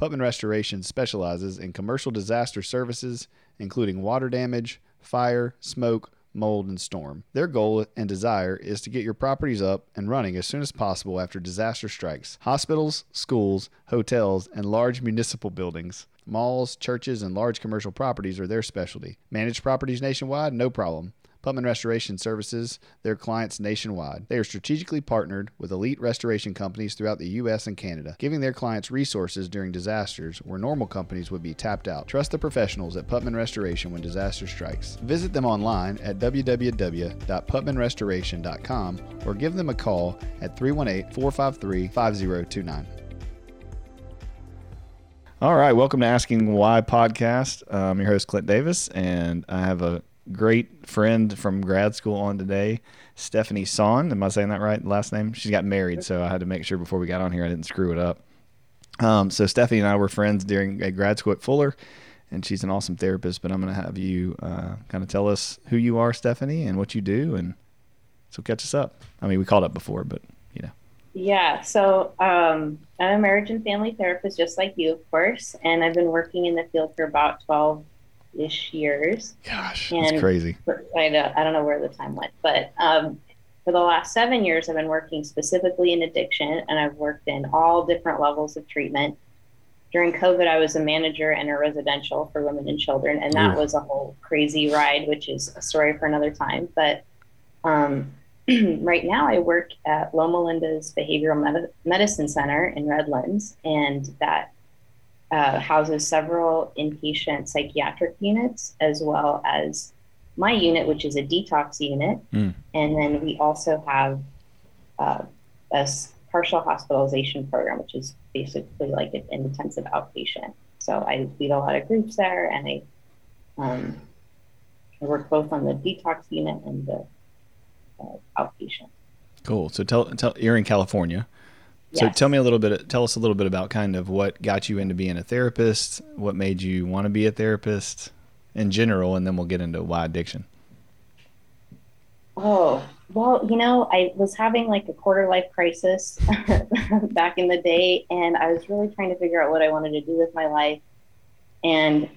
Putman Restoration specializes in commercial disaster services, including water damage, fire, smoke, mold, and storm. Their goal and desire is to get your properties up and running as soon as possible after disaster strikes. Hospitals, schools, hotels, and large municipal buildings. Malls, churches, and large commercial properties are their specialty. Managed properties nationwide? No problem. Putman Restoration services their clients nationwide. They are strategically partnered with elite restoration companies throughout the U.S. and Canada, giving their clients resources during disasters where normal companies would be tapped out. Trust the professionals at Putman Restoration when disaster strikes. Visit them online at www.putmanrestoration.com or give them a call at 318 453 5029. All right, welcome to Asking Why podcast. I'm your host, Clint Davis, and I have a great friend from grad school on today, Stephanie Son. Am I saying that right? Last name? She's got married, so I had to make sure before we got on here I didn't screw it up. Um, so Stephanie and I were friends during a grad school at Fuller, and she's an awesome therapist. But I'm going to have you uh, kind of tell us who you are, Stephanie, and what you do, and so catch us up. I mean, we called up before, but you know. Yeah, so um, I'm a marriage and family therapist, just like you, of course, and I've been working in the field for about 12 ish years. Gosh, and that's crazy. For, I, don't, I don't know where the time went, but um, for the last seven years, I've been working specifically in addiction, and I've worked in all different levels of treatment. During COVID, I was a manager in a residential for women and children, and that Ooh. was a whole crazy ride, which is a story for another time. But um, right now, I work at Loma Linda's Behavioral Med- Medicine Center in Redlands, and that uh, houses several inpatient psychiatric units as well as my unit, which is a detox unit. Mm. And then we also have uh, a partial hospitalization program, which is basically like an intensive outpatient. So I lead a lot of groups there and I, um, I work both on the detox unit and the uh, outpatient. Cool. So tell, tell you're in California. So tell me a little bit. Tell us a little bit about kind of what got you into being a therapist. What made you want to be a therapist in general, and then we'll get into why addiction. Oh well, you know, I was having like a quarter life crisis back in the day, and I was really trying to figure out what I wanted to do with my life, and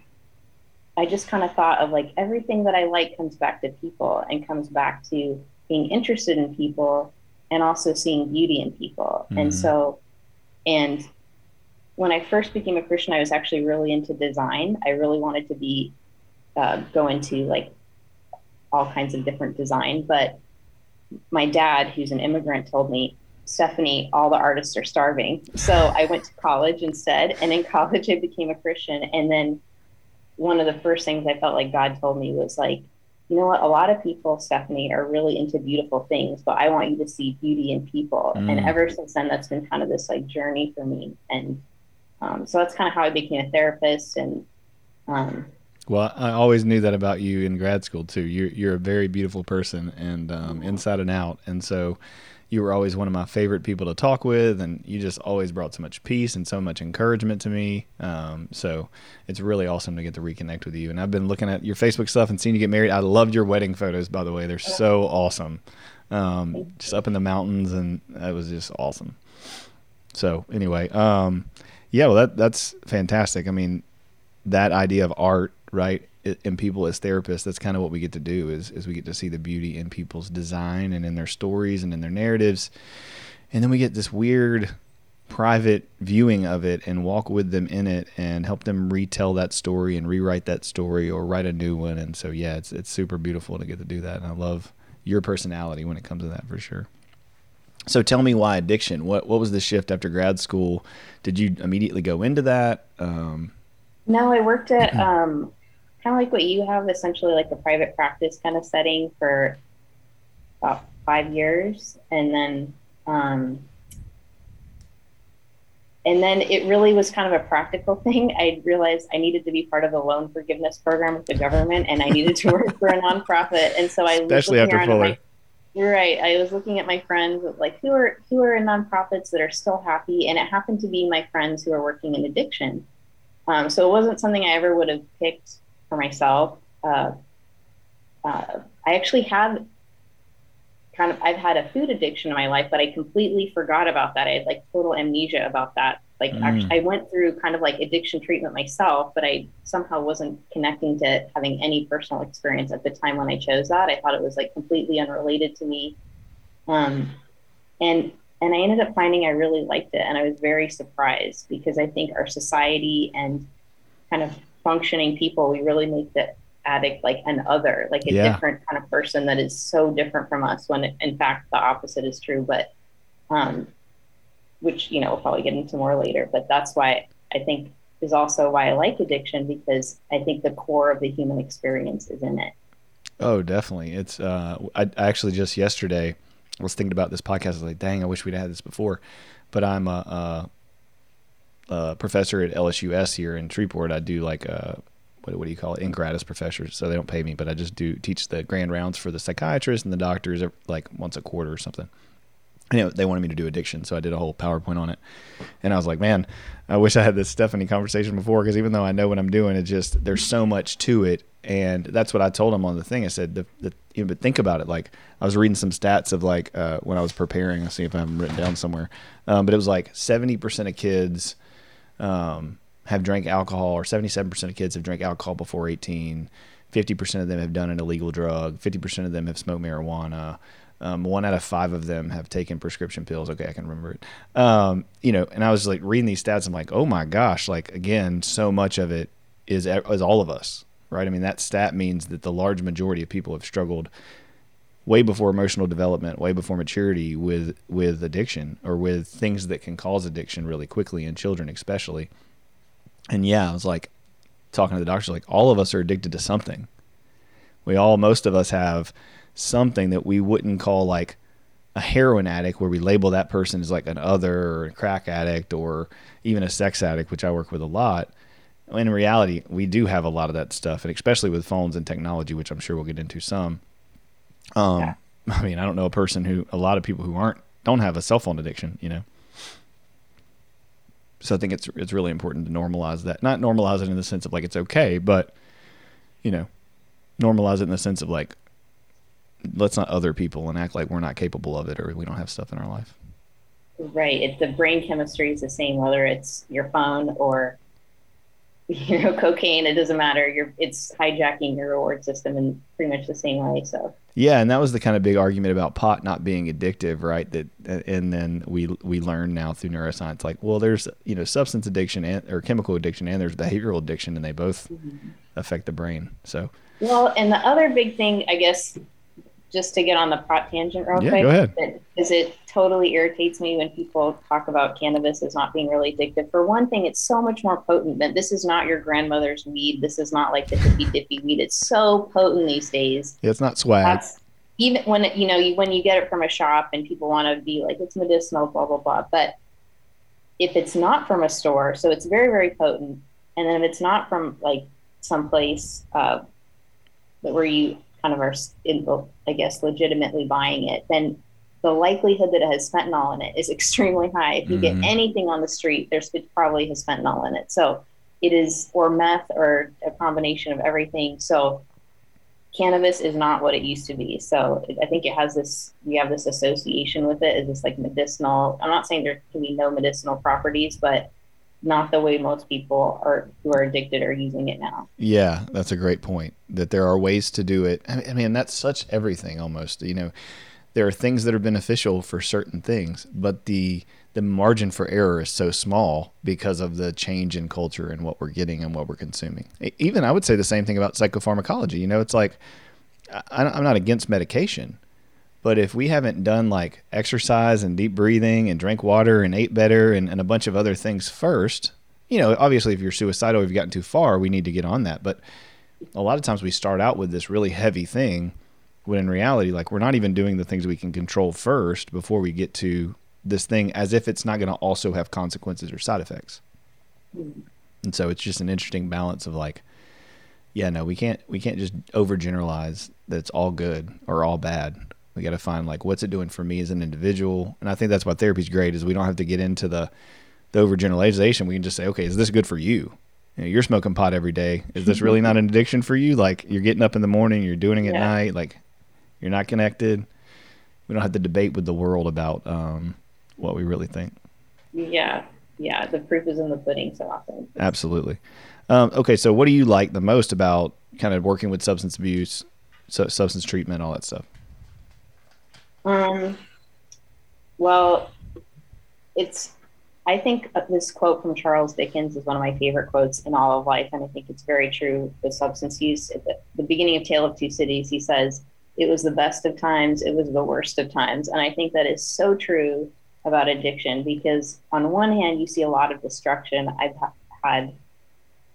I just kind of thought of like everything that I like comes back to people and comes back to being interested in people and also seeing beauty in people. Mm-hmm. And so, and when I first became a Christian, I was actually really into design. I really wanted to be uh, go into like all kinds of different design. But my dad, who's an immigrant, told me, Stephanie, all the artists are starving. So I went to college instead. And in college, I became a Christian. And then one of the first things I felt like God told me was like, you know what? A lot of people, Stephanie, are really into beautiful things, but I want you to see beauty in people. Mm. And ever since then, that's been kind of this like journey for me. And um, so that's kind of how I became a therapist. And um, well, I always knew that about you in grad school too. You're you're a very beautiful person and um, inside and out. And so you were always one of my favorite people to talk with, and you just always brought so much peace and so much encouragement to me. Um, so it's really awesome to get to reconnect with you. And I've been looking at your Facebook stuff and seeing you get married. I loved your wedding photos, by the way. They're so awesome. Um, just up in the mountains, and it was just awesome. So anyway, um, yeah, well, that that's fantastic. I mean, that idea of art, right? In people as therapists, that's kind of what we get to do is, is we get to see the beauty in people's design and in their stories and in their narratives. And then we get this weird private viewing of it and walk with them in it and help them retell that story and rewrite that story or write a new one. And so, yeah, it's it's super beautiful to get to do that. And I love your personality when it comes to that for sure. So tell me why addiction? What what was the shift after grad school? Did you immediately go into that? Um, no, I worked at um, kind of like what you have, essentially like a private practice kind of setting for about five years, and then um, and then it really was kind of a practical thing. I realized I needed to be part of a loan forgiveness program with the government, and I needed to work for a nonprofit. And so I especially after Fuller. You're right. I was looking at my friends like who are who are in nonprofits that are still happy, and it happened to be my friends who are working in addiction. Um, so it wasn't something I ever would have picked for myself. Uh, uh, I actually have kind of I've had a food addiction in my life, but I completely forgot about that. I had like total amnesia about that. Like mm. actually, I went through kind of like addiction treatment myself, but I somehow wasn't connecting to having any personal experience at the time when I chose that. I thought it was like completely unrelated to me. Um, and and I ended up finding I really liked it, and I was very surprised because I think our society and kind of functioning people, we really make the addict like an other, like a yeah. different kind of person that is so different from us. When it, in fact the opposite is true, but um, which you know we'll probably get into more later. But that's why I think is also why I like addiction because I think the core of the human experience is in it. Oh, definitely. It's uh, I, I actually just yesterday was thinking about this podcast. I was like, dang, I wish we'd had this before. But I'm a, a, a professor at LSUS here in Shreveport. I do like a what, what do you call it? In gratis professor. So they don't pay me, but I just do teach the grand rounds for the psychiatrists and the doctors like once a quarter or something. Know, they wanted me to do addiction, so I did a whole PowerPoint on it. And I was like, man, I wish I had this Stephanie conversation before because even though I know what I'm doing, it just there's so much to it. And that's what I told him on the thing. I said, the, the, you know, but think about it. Like I was reading some stats of like uh, when I was preparing. I'll see if I'm written down somewhere. Um, but it was like 70% of kids um, have drank alcohol, or 77% of kids have drank alcohol before 18. 50% of them have done an illegal drug. 50% of them have smoked marijuana. Um, one out of five of them have taken prescription pills. Okay, I can remember it. Um, you know, and I was like reading these stats. I'm like, oh my gosh! Like again, so much of it is is all of us, right? I mean, that stat means that the large majority of people have struggled way before emotional development, way before maturity with with addiction or with things that can cause addiction really quickly in children, especially. And yeah, I was like talking to the doctors, like all of us are addicted to something. We all, most of us have something that we wouldn't call like a heroin addict, where we label that person as like an other or a crack addict or even a sex addict, which I work with a lot. In reality, we do have a lot of that stuff, and especially with phones and technology, which I'm sure we'll get into some. Um, yeah. I mean, I don't know a person who, a lot of people who aren't, don't have a cell phone addiction, you know. So I think it's it's really important to normalize that. Not normalize it in the sense of like it's okay, but you know, normalize it in the sense of like let's not other people and act like we're not capable of it or we don't have stuff in our life. Right. It, the brain chemistry is the same whether it's your phone or you know cocaine. It doesn't matter. You're it's hijacking your reward system in pretty much the same way. So yeah, and that was the kind of big argument about pot not being addictive, right? That and then we we learn now through neuroscience, like, well, there's you know substance addiction and or chemical addiction, and there's behavioral addiction, and they both mm-hmm. affect the brain. So well, and the other big thing, I guess, just to get on the pot tangent real yeah, quick, go ahead. is it totally irritates me when people talk about cannabis as not being really addictive. For one thing, it's so much more potent than this is not your grandmother's weed. This is not like the hippy dippy weed. It's so potent these days. Yeah, it's not swag. That's, even when it, you know you, when you get it from a shop and people want to be like it's medicinal, blah blah blah. But if it's not from a store, so it's very very potent, and then if it's not from like someplace uh, where you kind of are, in, I guess, legitimately buying it, then the likelihood that it has fentanyl in it is extremely high. If you mm-hmm. get anything on the street, there's probably has fentanyl in it. So it is, or meth, or a combination of everything. So cannabis is not what it used to be. So I think it has this, we have this association with it. Is this like medicinal. I'm not saying there can be no medicinal properties, but not the way most people are who are addicted are using it now. Yeah, that's a great point. That there are ways to do it. I mean, that's such everything almost. You know, there are things that are beneficial for certain things, but the the margin for error is so small because of the change in culture and what we're getting and what we're consuming. Even I would say the same thing about psychopharmacology. You know, it's like I'm not against medication, but if we haven't done like exercise and deep breathing and drank water and ate better and, and a bunch of other things first, you know, obviously if you're suicidal, if you've gotten too far, we need to get on that. But a lot of times we start out with this really heavy thing when in reality, like we're not even doing the things we can control first before we get to this thing as if it's not going to also have consequences or side effects. Mm-hmm. And so it's just an interesting balance of like, yeah, no, we can't we can't just overgeneralize that it's all good or all bad. We got to find like what's it doing for me as an individual, and I think that's why therapy's great is we don't have to get into the the overgeneralization. We can just say, okay, is this good for you? you know, you're smoking pot every day. Is this really not an addiction for you? Like you're getting up in the morning, you're doing it at yeah. night, like you're not connected. We don't have to debate with the world about um, what we really think. Yeah, yeah. The proof is in the pudding so often. Absolutely. Um, okay, so what do you like the most about kind of working with substance abuse, so substance treatment, all that stuff? Um. Well, it's. I think this quote from Charles Dickens is one of my favorite quotes in all of life, and I think it's very true with substance use. At the, the beginning of Tale of Two Cities, he says, "It was the best of times, it was the worst of times," and I think that is so true about addiction because on one hand you see a lot of destruction i've had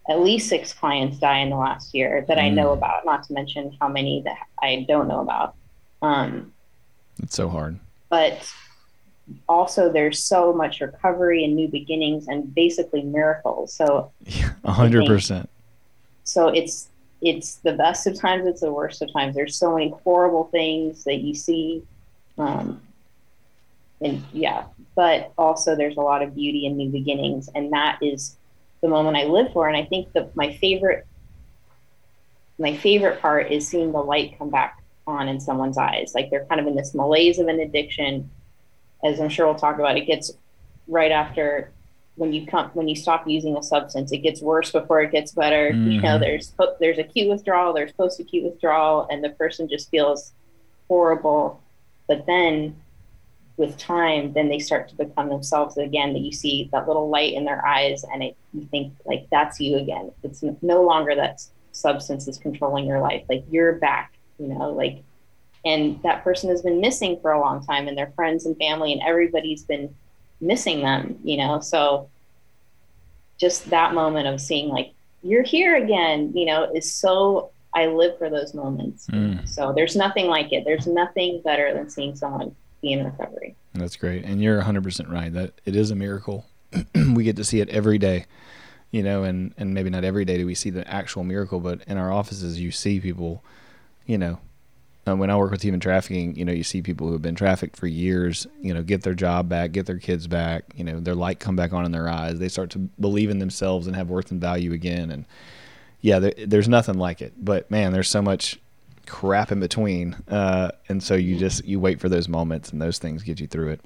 at least six clients die in the last year that mm. i know mm. about not to mention how many that i don't know about um, it's so hard. But also there's so much recovery and new beginnings and basically miracles. So a hundred percent. So it's it's the best of times it's the worst of times. There's so many horrible things that you see um, and yeah, but also there's a lot of beauty and new beginnings, and that is the moment I live for. And I think that my favorite, my favorite part is seeing the light come back on in someone's eyes. Like they're kind of in this malaise of an addiction, as I'm sure we'll talk about. It gets right after when you come when you stop using a substance it gets worse before it gets better mm-hmm. you know there's there's acute withdrawal there's post acute withdrawal and the person just feels horrible but then with time, then they start to become themselves again. That you see that little light in their eyes, and it, you think like that's you again. It's no longer that substance is controlling your life. Like you're back, you know, like, and that person has been missing for a long time, and their friends and family and everybody's been missing them, you know. So just that moment of seeing like you're here again, you know, is so. I live for those moments. Mm. So there's nothing like it. There's nothing better than seeing someone be in recovery. That's great. And you're 100% right. That it is a miracle. we get to see it every day, you know, and, and maybe not every day do we see the actual miracle, but in our offices, you see people, you know, uh, when I work with human trafficking, you know, you see people who have been trafficked for years, you know, get their job back, get their kids back, you know, their light come back on in their eyes. They start to believe in themselves and have worth and value again. And yeah, there, there's nothing like it. But man, there's so much crap in between. Uh, and so you just you wait for those moments, and those things get you through it.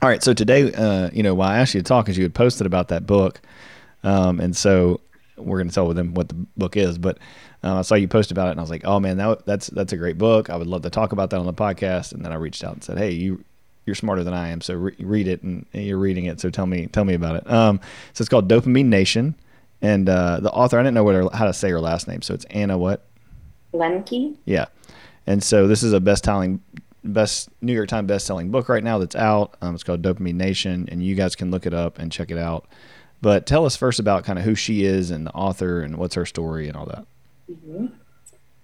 All right. So today, uh, you know, why I asked you to talk is you had posted about that book, um, and so we're going to tell them what the book is. But uh, I saw you post about it, and I was like, oh man, that, that's that's a great book. I would love to talk about that on the podcast. And then I reached out and said, hey, you you're smarter than I am, so re- read it, and, and, you're reading it. So tell me tell me about it. Um, so it's called Dopamine Nation. And uh, the author, I didn't know what her, how to say her last name, so it's Anna what? Lembke. Yeah, and so this is a best-selling, best New York Times best-selling book right now that's out. Um, it's called Dopamine Nation, and you guys can look it up and check it out. But tell us first about kind of who she is and the author and what's her story and all that. Mm-hmm.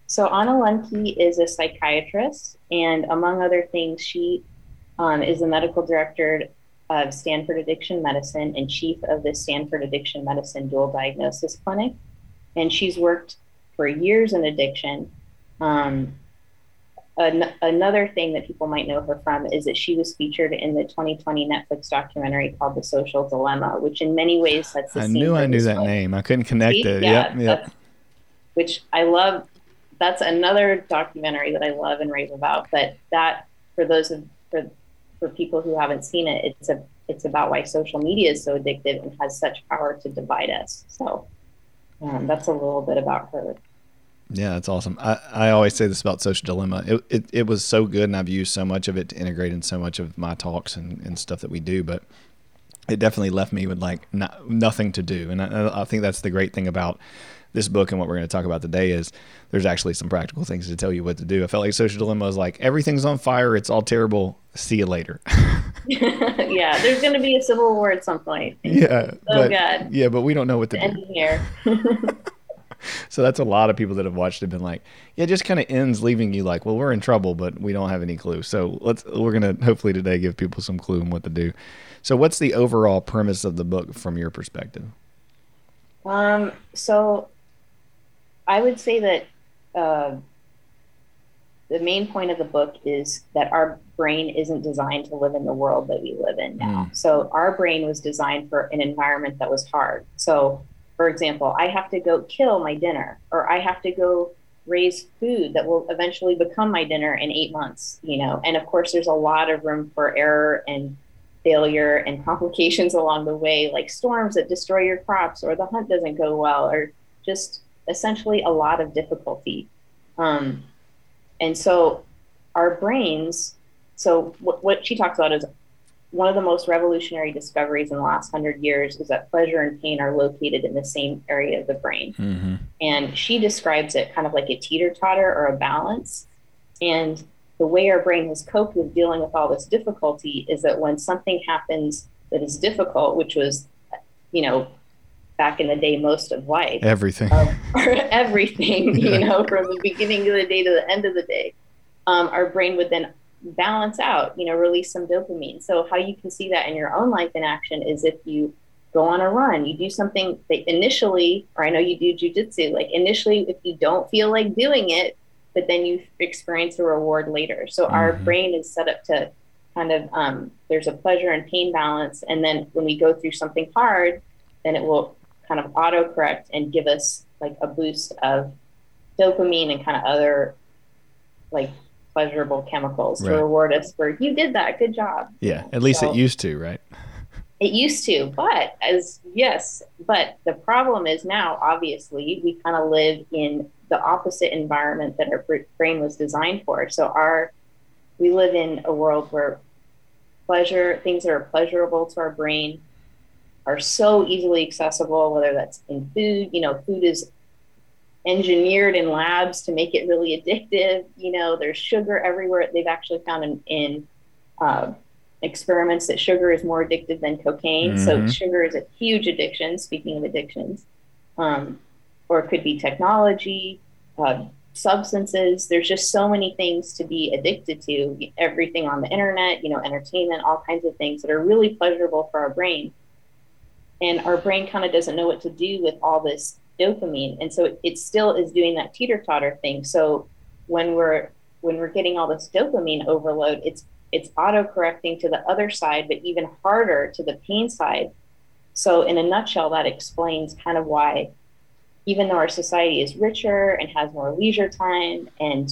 So Anna Lembke is a psychiatrist, and among other things, she um, is the medical director of Stanford Addiction Medicine and chief of the Stanford Addiction Medicine Dual Diagnosis Clinic. And she's worked for years in addiction. Um, an- another thing that people might know her from is that she was featured in the 2020 Netflix documentary called The Social Dilemma, which in many ways sets the I knew I knew that name. I couldn't connect See? it. Yeah, yep, yep. Which I love. That's another documentary that I love and rave about. But that, for those of for for people who haven't seen it, it's a it's about why social media is so addictive and has such power to divide us. So um, that's a little bit about her. Yeah, that's awesome. I, I always say this about social dilemma. It, it, it was so good, and I've used so much of it to integrate in so much of my talks and, and stuff that we do. But it definitely left me with like not, nothing to do. And I, I think that's the great thing about this book and what we're going to talk about today is there's actually some practical things to tell you what to do. I felt like Social Dilemma was like everything's on fire, it's all terrible. See you later. yeah, there's going to be a civil war at some point. Yeah. Oh but, God. Yeah, but we don't know what to do. here. so that's a lot of people that have watched have been like, yeah, just kind of ends leaving you like, well, we're in trouble, but we don't have any clue. So let's we're gonna hopefully today give people some clue on what to do. So what's the overall premise of the book from your perspective? Um, so I would say that uh, the main point of the book is that our brain isn't designed to live in the world that we live in now. Mm. So our brain was designed for an environment that was hard. So for example, I have to go kill my dinner, or I have to go raise food that will eventually become my dinner in eight months, you know. And of course, there's a lot of room for error and failure and complications along the way, like storms that destroy your crops, or the hunt doesn't go well, or just essentially a lot of difficulty. Um, and so, our brains. So what, what she talks about is one of the most revolutionary discoveries in the last hundred years is that pleasure and pain are located in the same area of the brain. Mm-hmm. And she describes it kind of like a teeter totter or a balance. And the way our brain has coped with dealing with all this difficulty is that when something happens that is difficult, which was, you know, back in the day, most of life, everything, um, everything, yeah. you know, from the beginning of the day to the end of the day, um, our brain would then balance out, you know, release some dopamine. So how you can see that in your own life in action is if you go on a run, you do something that initially, or I know you do jujitsu, like initially, if you don't feel like doing it, but then you experience a reward later. So mm-hmm. our brain is set up to kind of, um, there's a pleasure and pain balance. And then when we go through something hard, then it will kind of autocorrect and give us like a boost of dopamine and kind of other like pleasurable chemicals right. to reward us for you did that good job. Yeah at least so, it used to right? It used to but as yes but the problem is now obviously we kind of live in the opposite environment that our brain was designed for. So our we live in a world where pleasure things that are pleasurable to our brain are so easily accessible whether that's in food you know food is engineered in labs to make it really addictive. You know, there's sugar everywhere. They've actually found in, in uh, experiments that sugar is more addictive than cocaine. Mm-hmm. So sugar is a huge addiction. Speaking of addictions, um, or it could be technology, uh, substances. There's just so many things to be addicted to. Everything on the internet, you know, entertainment, all kinds of things that are really pleasurable for our brain. And our brain kind of doesn't know what to do with all this dopamine. And so it, still is doing that teeter totter thing. So when we're when we're getting all this dopamine overload it's it's auto correcting to the other side but even harder to the pain side. So in a nutshell that explains kind of why even though our society is richer and has more leisure time and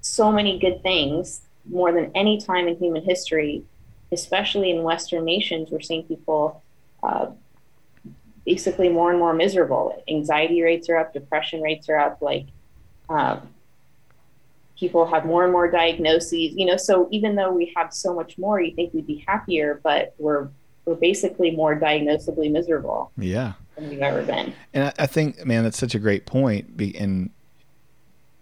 so many good things more than any time in human history especially in western nations we're seeing people uh, basically more and more miserable. Anxiety rates are up, depression rates are up. Like um, people have more and more diagnoses. You know, so even though we have so much more, you think we'd be happier, but we're we're basically more diagnosably miserable. Yeah, than we've ever been. And I, I think, man, that's such a great point. And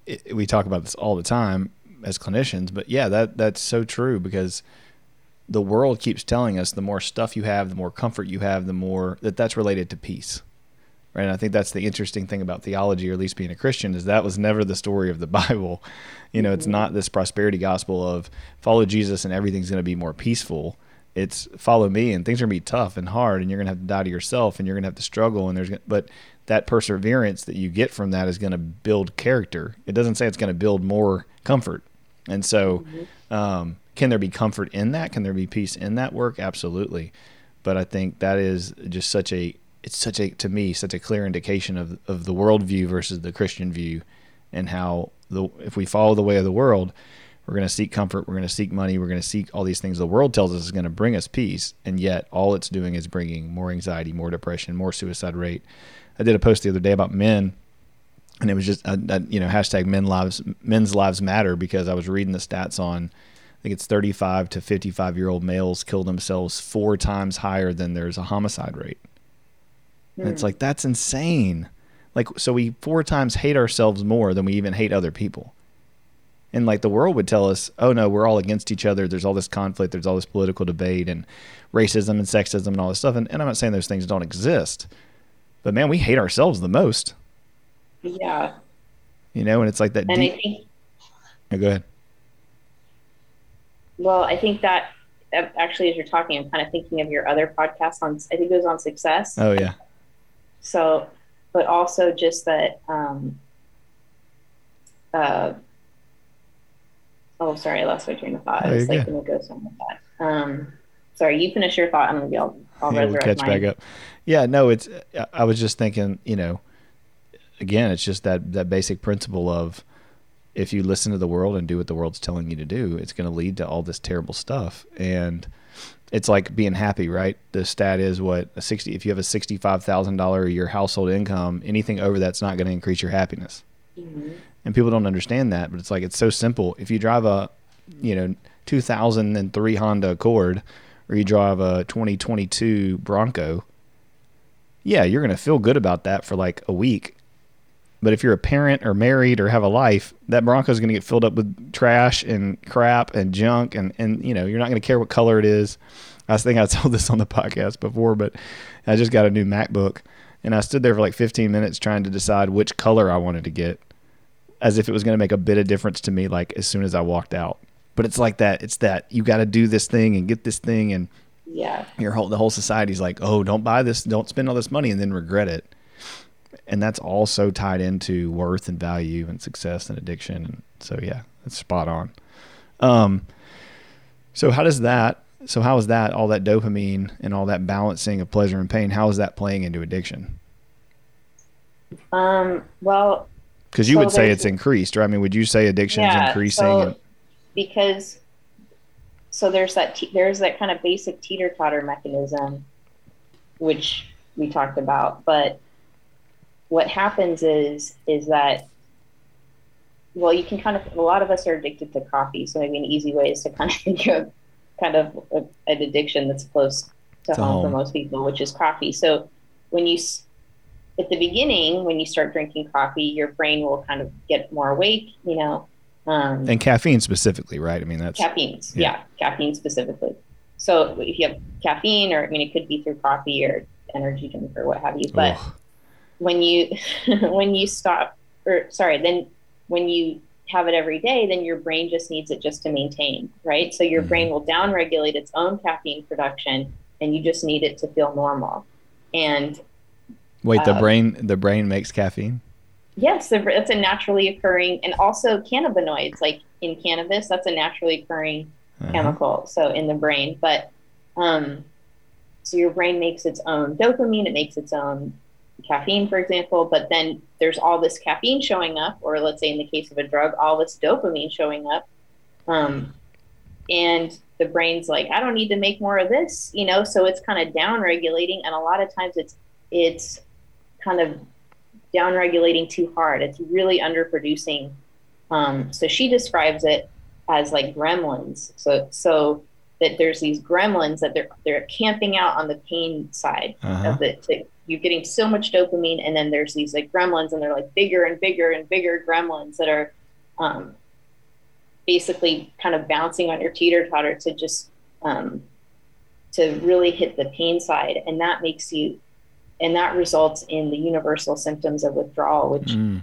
it, we talk about this all the time as clinicians, but yeah, that that's so true because the world keeps telling us the more stuff you have, the more comfort you have, the more that that's related to peace. Right? And I think that's the interesting thing about theology, or at least being a Christian, is that was never the story of the Bible. You know, it's mm-hmm. not this prosperity gospel of follow Jesus and everything's going to be more peaceful. It's follow me and things are going to be tough and hard and you're going to have to die to yourself and you're going to have to struggle and there's but that perseverance that you get from that is going to build character. It doesn't say it's going to build more comfort. And so mm-hmm. um, can there be comfort in that? Can there be peace in that work? Absolutely. But I think that is just such a it's such a to me such a clear indication of of the worldview versus the Christian view, and how the if we follow the way of the world, we're going to seek comfort, we're going to seek money, we're going to seek all these things the world tells us is going to bring us peace, and yet all it's doing is bringing more anxiety, more depression, more suicide rate. I did a post the other day about men and it was just uh, uh, you know hashtag men lives men's lives matter because I was reading the stats on think it's 35 to 55 year old males kill themselves four times higher than there's a homicide rate. Mm. it's hmm. like that's insane. Like so we four times hate ourselves more than we even hate other people. And like the world would tell us, oh no, we're all against each other. There's all this conflict. There's all this political debate and racism and sexism and all this stuff. And, and I'm not saying those things don't exist, but man, we hate ourselves the most. Yeah. You know, and it's like that. And deep... I think. Oh, go ahead. Well, I think that uh, actually, as you're talking, I'm kind of thinking of your other podcast on. I think it was on success. Oh yeah. So, but also just that. Um, uh, oh, sorry, I lost my train of thought. I was like going to go somewhere with that. Um, sorry, you finish your thought. I'm going to be all. I'll yeah, we'll catch mine. back up. Yeah, no, it's. I was just thinking, you know, again, it's just that that basic principle of if you listen to the world and do what the world's telling you to do, it's going to lead to all this terrible stuff. And it's like being happy, right? The stat is what a sixty. If you have a sixty-five thousand dollar a year household income, anything over that's not going to increase your happiness. Mm-hmm. And people don't understand that, but it's like it's so simple. If you drive a, you know, two thousand and three Honda Accord, or you drive a twenty twenty-two Bronco, yeah, you're going to feel good about that for like a week, but if you're a parent or married or have a life, that Bronco is going to get filled up with trash and crap and junk, and and you know you're not going to care what color it is. I think I told this on the podcast before, but I just got a new MacBook, and I stood there for like 15 minutes trying to decide which color I wanted to get, as if it was going to make a bit of difference to me. Like as soon as I walked out, but it's like that. It's that you got to do this thing and get this thing, and yeah, your whole the whole society's like, oh, don't buy this, don't spend all this money, and then regret it and that's also tied into worth and value and success and addiction. And so, yeah, it's spot on. Um, so how does that, so how is that all that dopamine and all that balancing of pleasure and pain? How is that playing into addiction? Um, well, because you so would say it's increased, right? I mean, would you say addiction yeah, is increasing? So and- because so there's that te- there's that kind of basic teeter totter mechanism, which we talked about, but what happens is is that well you can kind of a lot of us are addicted to coffee so maybe an easy way is to kind of think of kind of a, an addiction that's close to home, home for most people which is coffee. So when you at the beginning when you start drinking coffee your brain will kind of get more awake you know um, and caffeine specifically right? I mean that's caffeine yeah. yeah caffeine specifically. So if you have caffeine or i mean it could be through coffee or energy drink or what have you but when you when you stop or sorry then when you have it every day then your brain just needs it just to maintain right so your mm-hmm. brain will downregulate its own caffeine production and you just need it to feel normal and wait the uh, brain the brain makes caffeine yes it's a naturally occurring and also cannabinoids like in cannabis that's a naturally occurring uh-huh. chemical so in the brain but um so your brain makes its own dopamine it makes its own caffeine, for example, but then there's all this caffeine showing up, or let's say in the case of a drug, all this dopamine showing up. Um, and the brain's like, I don't need to make more of this, you know, so it's kind of down regulating. And a lot of times it's, it's kind of down regulating too hard. It's really underproducing. Um, so she describes it as like gremlins. So, so that there's these gremlins that they're, they're camping out on the pain side uh-huh. of it to you're getting so much dopamine, and then there's these like gremlins, and they're like bigger and bigger and bigger gremlins that are um, basically kind of bouncing on your teeter totter to just um, to really hit the pain side, and that makes you, and that results in the universal symptoms of withdrawal, which. Mm.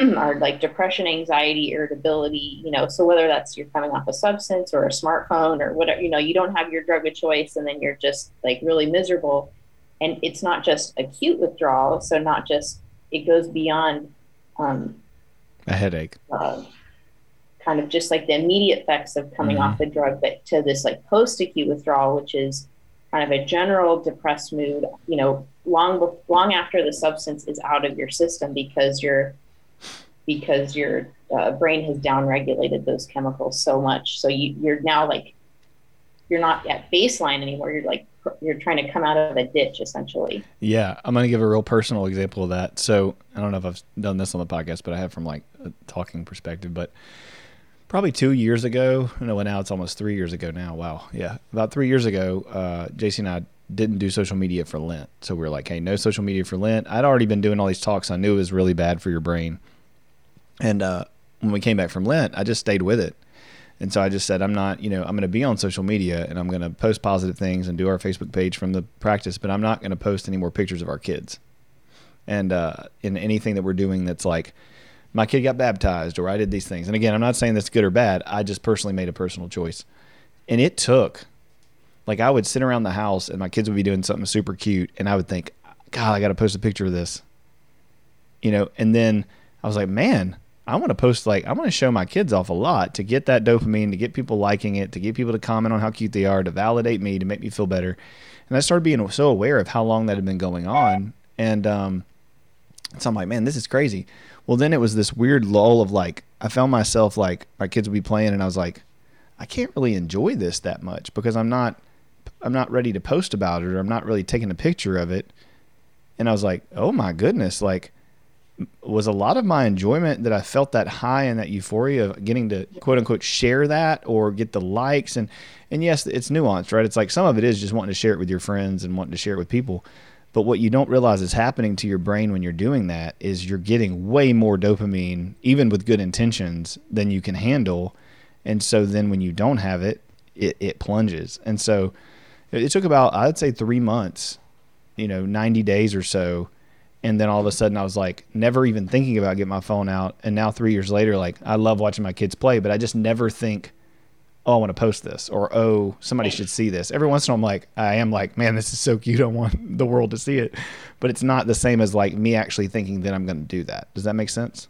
are like depression, anxiety, irritability, you know, so whether that's you're coming off a substance or a smartphone or whatever, you know, you don't have your drug of choice and then you're just like really miserable and it's not just acute withdrawal so not just it goes beyond um, a headache uh, kind of just like the immediate effects of coming mm-hmm. off the drug but to this like post acute withdrawal which is kind of a general depressed mood you know long long after the substance is out of your system because your because your uh, brain has downregulated those chemicals so much so you, you're now like you're not at baseline anymore you're like you're trying to come out of a ditch essentially. Yeah, I'm gonna give a real personal example of that. So I don't know if I've done this on the podcast, but I have from like a talking perspective. But probably two years ago, no, now it's almost three years ago now. Wow, yeah, about three years ago, uh, JC and I didn't do social media for Lent. So we were like, hey, no social media for Lent. I'd already been doing all these talks. I knew it was really bad for your brain. And uh, when we came back from Lent, I just stayed with it. And so I just said, I'm not, you know, I'm going to be on social media and I'm going to post positive things and do our Facebook page from the practice, but I'm not going to post any more pictures of our kids. And uh, in anything that we're doing that's like, my kid got baptized or I did these things. And again, I'm not saying that's good or bad. I just personally made a personal choice. And it took, like, I would sit around the house and my kids would be doing something super cute. And I would think, God, I got to post a picture of this. You know, and then I was like, man, I want to post like I want to show my kids off a lot to get that dopamine, to get people liking it, to get people to comment on how cute they are, to validate me, to make me feel better. And I started being so aware of how long that had been going on, and um, so I'm like, man, this is crazy. Well, then it was this weird lull of like I found myself like my kids would be playing, and I was like, I can't really enjoy this that much because I'm not I'm not ready to post about it, or I'm not really taking a picture of it. And I was like, oh my goodness, like was a lot of my enjoyment that I felt that high and that euphoria of getting to quote unquote share that or get the likes. And and yes it's nuanced right? It's like some of it is just wanting to share it with your friends and wanting to share it with people. But what you don't realize is happening to your brain when you're doing that is you're getting way more dopamine even with good intentions than you can handle. And so then when you don't have it it, it plunges. And so it took about I'd say 3 months you know 90 days or so and then all of a sudden I was like never even thinking about getting my phone out. And now 3 years later like I love watching my kids play but I just never think oh I want to post this or oh somebody should see this. Every once in a while I'm like I am like man this is so cute. I want the world to see it. But it's not the same as like me actually thinking that I'm going to do that. Does that make sense?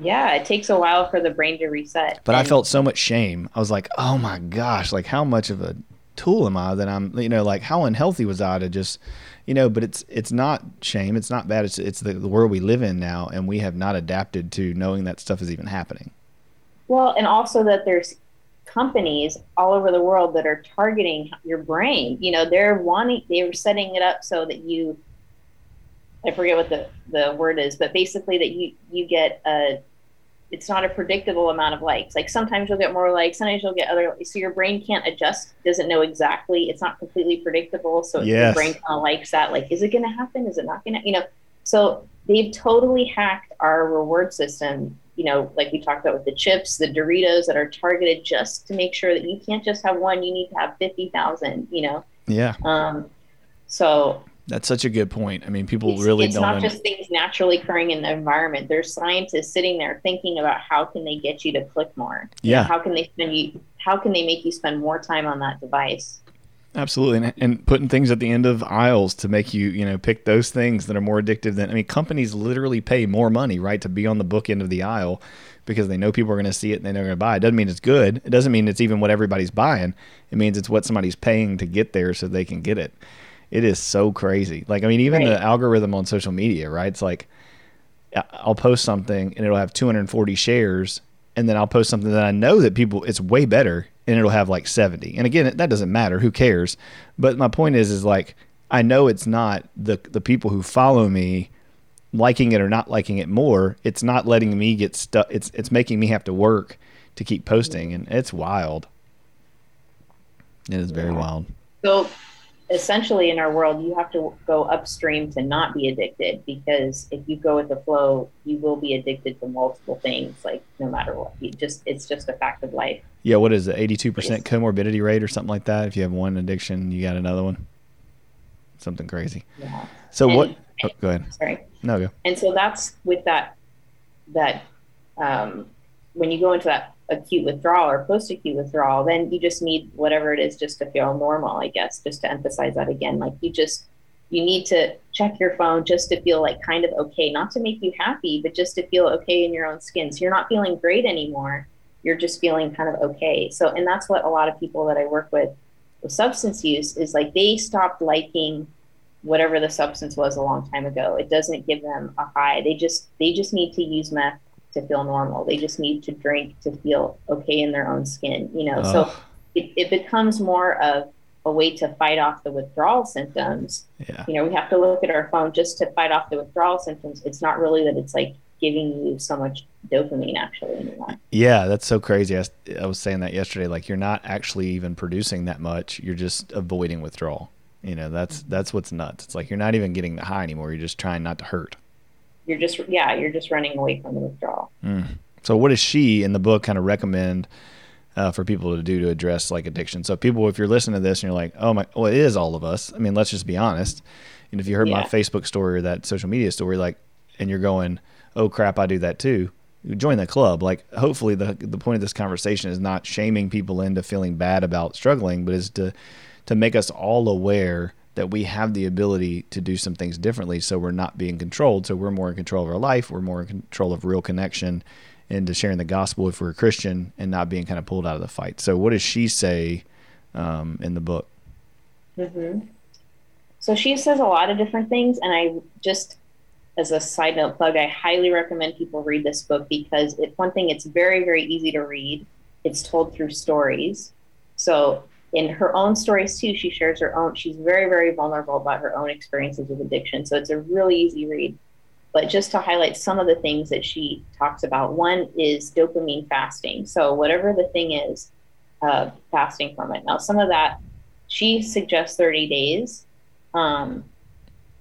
Yeah it takes a while for the brain to reset. But and- I felt so much shame. I was like oh my gosh like how much of a tool am I that I'm you know like how unhealthy was I to just you know but it's it's not shame. It's not bad. It's it's the, the world we live in now and we have not adapted to knowing that stuff is even happening. Well and also that there's companies all over the world that are targeting your brain. You know they're wanting they're setting it up so that you i forget what the the word is but basically that you you get a it's not a predictable amount of likes. Like sometimes you'll get more likes, sometimes you'll get other. So your brain can't adjust, doesn't know exactly. It's not completely predictable. So yes. your brain kind of likes that. Like, is it going to happen? Is it not going to? You know. So they've totally hacked our reward system. You know, like we talked about with the chips, the Doritos that are targeted just to make sure that you can't just have one. You need to have fifty thousand. You know. Yeah. Um. So that's such a good point. I mean, people it's, really it's don't. It's not just things naturally occurring in the environment. There's scientists sitting there thinking about how can they get you to click more. Yeah. How can they spend you? How can they make you spend more time on that device? Absolutely, and, and putting things at the end of aisles to make you, you know, pick those things that are more addictive than. I mean, companies literally pay more money, right, to be on the book end of the aisle because they know people are going to see it and they know they're going to buy it. it. Doesn't mean it's good. It doesn't mean it's even what everybody's buying. It means it's what somebody's paying to get there so they can get it it is so crazy. Like, I mean, even right. the algorithm on social media, right? It's like I'll post something and it'll have 240 shares, and then I'll post something that I know that people it's way better, and it'll have like 70. And again, that doesn't matter. Who cares? But my point is, is like I know it's not the the people who follow me liking it or not liking it more. It's not letting me get stuck. It's it's making me have to work to keep posting, and it's wild. It is very yeah. wild. So essentially in our world you have to go upstream to not be addicted because if you go with the flow you will be addicted to multiple things like no matter what. You just it's just a fact of life. Yeah what is it 82% comorbidity rate or something like that? If you have one addiction you got another one? Something crazy. Yeah. So and, what oh, go ahead. sorry. No go. And so that's with that that um when you go into that acute withdrawal or post acute withdrawal, then you just need whatever it is just to feel normal, I guess, just to emphasize that again. Like you just, you need to check your phone just to feel like kind of okay, not to make you happy, but just to feel okay in your own skin. So you're not feeling great anymore. You're just feeling kind of okay. So, and that's what a lot of people that I work with with substance use is like they stopped liking whatever the substance was a long time ago. It doesn't give them a high. They just, they just need to use meth to feel normal. They just need to drink to feel okay in their own skin, you know. So it, it becomes more of a way to fight off the withdrawal symptoms. Yeah. You know, we have to look at our phone just to fight off the withdrawal symptoms. It's not really that it's like giving you so much dopamine actually anymore. Yeah, that's so crazy. I, I was saying that yesterday. Like you're not actually even producing that much. You're just avoiding withdrawal. You know, that's mm-hmm. that's what's nuts. It's like you're not even getting the high anymore. You're just trying not to hurt. You're just yeah, you're just running away from the withdrawal. Mm. So what does she in the book kind of recommend uh, for people to do to address like addiction? So people, if you're listening to this and you're like, oh my, well, it is all of us. I mean, let's just be honest. And if you heard Yeah. my Facebook story or that social media story, like, and you're going, oh crap, I do that too. Join the club. Like, hopefully, the the point of this conversation is not shaming people into feeling bad about struggling, but is to to make us all aware that we have the ability to do some things differently, so we're not being controlled. So we're more in control of our life. We're more in control of real connection, and to sharing the gospel if we're a Christian and not being kind of pulled out of the fight. So, what does she say um, in the book? hmm So she says a lot of different things, and I just, as a side note plug, I highly recommend people read this book because it's one thing. It's very very easy to read. It's told through stories. So in her own stories too, she shares her own. She's very very vulnerable about her own experiences with addiction. So it's a really easy read. But just to highlight some of the things that she talks about, one is dopamine fasting. So whatever the thing is, uh, fasting from it. Now some of that she suggests 30 days. Um,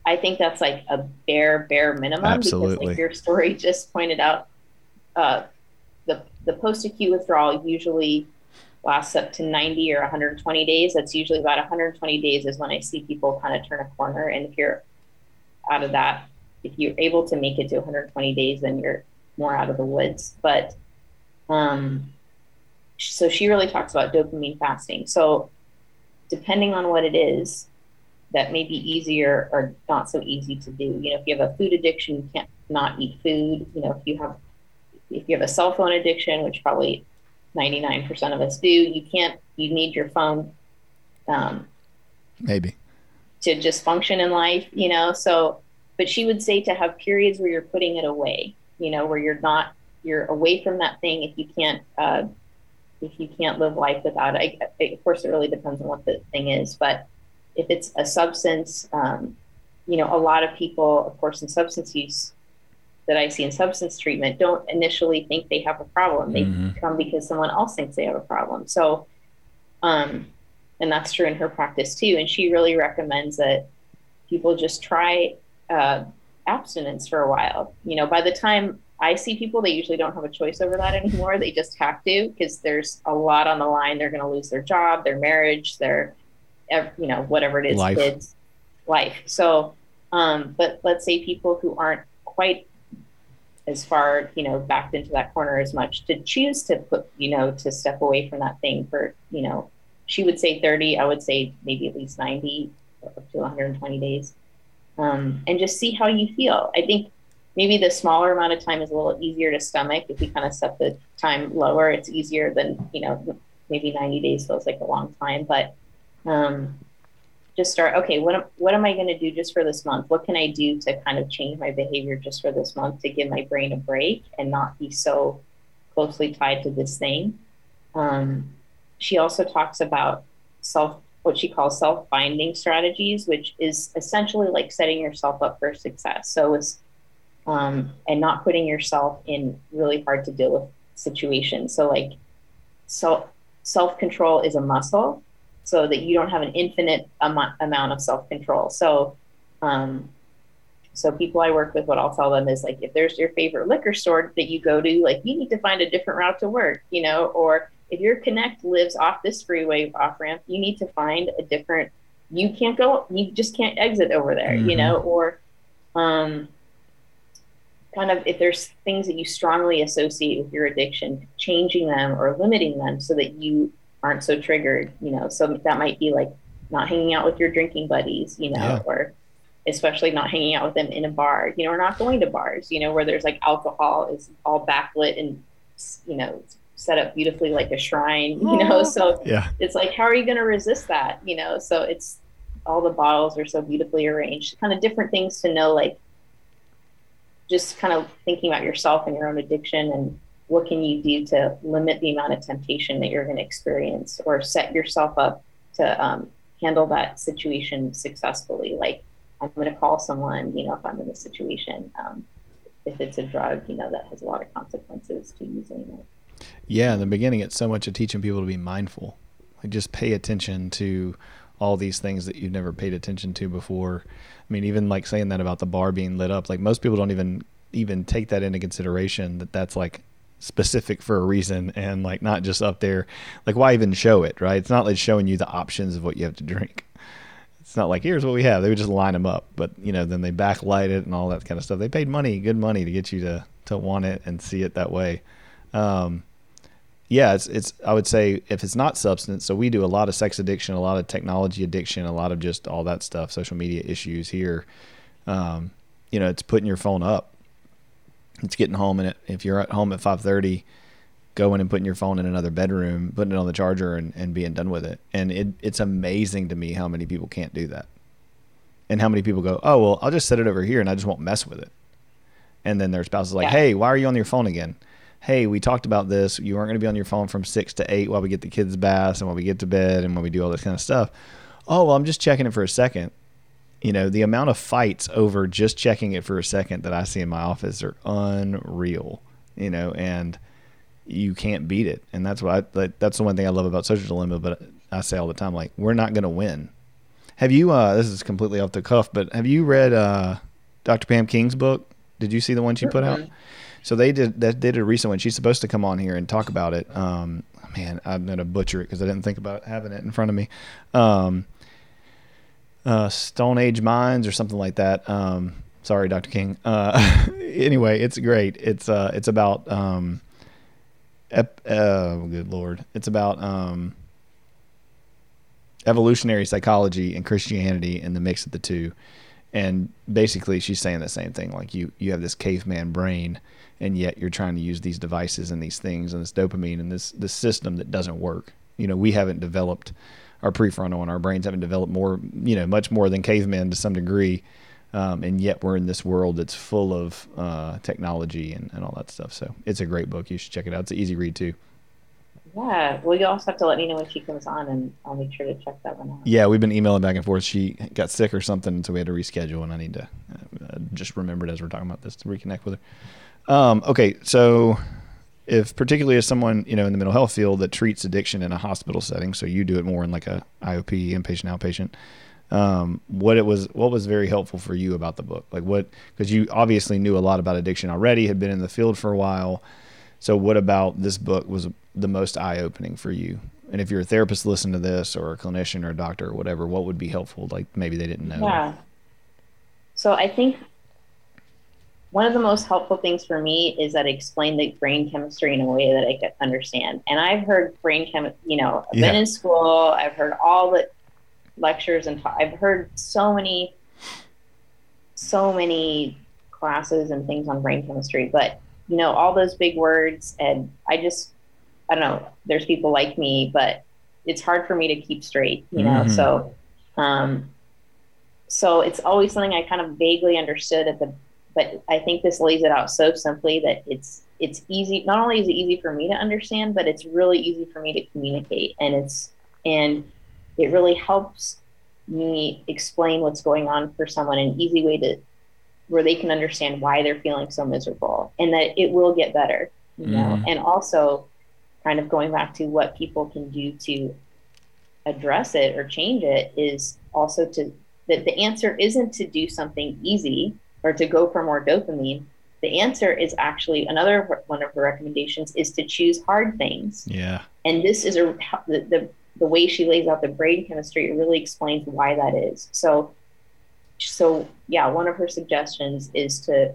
I think that's like a bare, bare minimum because, Absolutely. like your story just pointed out, uh, the the post acute withdrawal usually lasts up to 90 or 120 days. That's usually about 120 days is when I see people kind of turn a corner. And if you're out of that, if you're able to make it to 120 days, then you're more out of the woods. But um, so she really talks about dopamine fasting. So depending on what it is, that may be easier or not so easy to do. You know, if you have a food addiction, you can't not eat food. You know, if you have if you have a cell phone addiction, which probably 99% of us do, you can't. You need your phone um, Maybe. to just function in life. You know, so but she would say to have periods where you're putting it away. You know, where you're not you're away from that thing if you can't. Uh, if you can't live life without it, I, of course, it really depends on what the thing is. But if it's a substance, um, you know, a lot of people, of course, in substance use that I see in substance treatment don't initially think they have a problem. They Mhm. come because someone else thinks they have a problem. So, um, and that's true in her practice too. And she really recommends that people just try uh, abstinence for a while. You know, by the time I see people, they usually don't have a choice over that anymore. They just have to because there's a lot on the line. They're going to lose their job, their marriage, their, you know, whatever it is, Life. kids, life. So, um, but let's say people who aren't quite as far, you know, backed into that corner as much to choose to put, you know, to step away from that thing for, you know, she would say 30, I would say maybe at least 90 up to 120 days. Um, and just see how you feel. I think maybe the smaller amount of time is a little easier to stomach if we kind of set the time lower it's easier than you know maybe 90 days feels like a long time but um, just start okay what am, what am i going to do just for this month? What can i do to kind of change my behavior just for this month to give my brain a break and not be so closely tied to this thing? Um, she also talks about self what she calls self-binding strategies which is essentially like setting yourself up for success. So it's um, and not putting yourself in really hard to deal with situations. So like self self control is a muscle, so that you don't have an infinite am- amount of self control. So um, so people I work with, what I'll tell them is like, if there's your favorite liquor store that you go to, like you need to find a different route to work, you know, or if your connect lives off this freeway off ramp, you need to find a different. You can't go. You just can't exit over there, you Mhm. know, or um, kind of if there's things that you strongly associate with your addiction, changing them or limiting them so that you aren't so triggered, you know. So that might be like not hanging out with your drinking buddies, you know, Yeah. or especially not hanging out with them in a bar, you know, or not going to bars, you know, where there's like alcohol is all backlit and you know set up beautifully like a shrine, you know. Oh. So Yeah. it's like how are you going to resist that, you know? So it's all the bottles are so beautifully arranged, kind of different things to know, like just kind of thinking about yourself and your own addiction and what can you do to limit the amount of temptation that you're going to experience or set yourself up to um, handle that situation successfully. Like I'm going to call someone, you know, if I'm in a situation. Um, if it's a drug, you know, that has a lot of consequences to using it. Yeah, in the beginning, it's so much of teaching people to be mindful. Like just pay attention to all these things that you've never paid attention to before. I mean, even like saying that about the bar being lit up, like most people don't even even take that into consideration that that's like specific for a reason and like not just up there. Like why even show it, right? It's not like showing you the options of what you have to drink. It's not like here's what we have. They would just line them up, but you know, then they backlight it and all that kind of stuff. They paid money, good money, to get you to to want it and see it that way. Um, yeah, it's it's. I would say if it's not substance, so we do a lot of sex addiction, a lot of technology addiction, a lot of just all that stuff, social media issues here. Um, you know, it's putting your phone up. It's getting home, and if you're at home at five thirty, going and putting your phone in another bedroom, putting it on the charger, and, and being done with it. And it, it's amazing to me how many people can't do that. And how many people go, oh, well, I'll just set it over here and I just won't mess with it. And then their spouse is like, yeah. hey, why are you on your phone again? Hey, we talked about this. You aren't going to be on your phone from six to eight while we get the kids' baths and while we get to bed and when we do all this kind of stuff. Oh, well, I'm just checking it for a second. You know, the amount of fights over just checking it for a second that I see in my office are unreal, you know, and you can't beat it. And that's I, that's the one thing I love about social dilemma. But I say all the time, like we're not going to win. Have you? Uh, this is completely off the cuff, but have you read uh, Dr. Pam King's book? Did you see the one she put out? So they did that. They did a recent one. She's supposed to come on here and talk about it. Um, man, I'm gonna butcher it because I didn't think about having it in front of me. Um, uh, Stone Age Minds or something like that. Um, sorry, Dr. King. Uh, anyway, it's great. It's uh, it's about um, ep, uh, good lord, it's about um, evolutionary psychology and Christianity and the mix of the two. And basically, she's saying the same thing. Like you, you have this caveman brain, and yet you're trying to use these devices and these things and this dopamine and this this system that doesn't work. You know, we haven't developed our prefrontal and our brains haven't developed more, you know, much more than cavemen to some degree um, and yet we're in this world that's full of uh, technology and, and all that stuff. So it's a great book. You should check it out. It's an easy read too. Yeah. Well, you also have to let me know when she comes on, and I'll make sure to check that one out. Yeah, we've been emailing back and forth. She got sick or something, so we had to reschedule, and I need to uh, just remember it as we're talking about this to reconnect with her. Um, okay, so if particularly as someone you know in the mental health field that treats addiction in a hospital setting, so you do it more in like a IOP, inpatient, outpatient um, what it was what was very helpful for you about the book? Like what because you obviously knew a lot about addiction already had been in the field for a while. So what about this book was the most eye-opening for you? And if you're a therapist listen to this or a clinician or a doctor or whatever what would be helpful? Like maybe they didn't know. Yeah. So i think one of the most helpful things for me is that it explained the brain chemistry in a way that I could understand. And I've heard brain chem, you know, I've yeah. been in school, I've heard all the lectures and I've heard so many, so many classes and things on brain chemistry, but you know, all those big words and I just, I don't know, there's people like me, but it's hard for me to keep straight, you know? Mm-hmm. So, um, so it's always something I kind of vaguely understood at the, but I think this lays it out so simply that it's, it's easy. Not only is it easy for me to understand, but it's really easy for me to communicate. And it's, and it really helps me explain what's going on for someone an easy way to where they can understand why they're feeling so miserable and that it will get better you know mm. and also kind of going back to what people can do to address it or change it is also to that the answer isn't to do something easy or to go for more dopamine the answer is actually another one of her recommendations is to choose hard things yeah and this is a the, the the way she lays out the brain chemistry, it really explains why that is. So, so yeah, one of her suggestions is to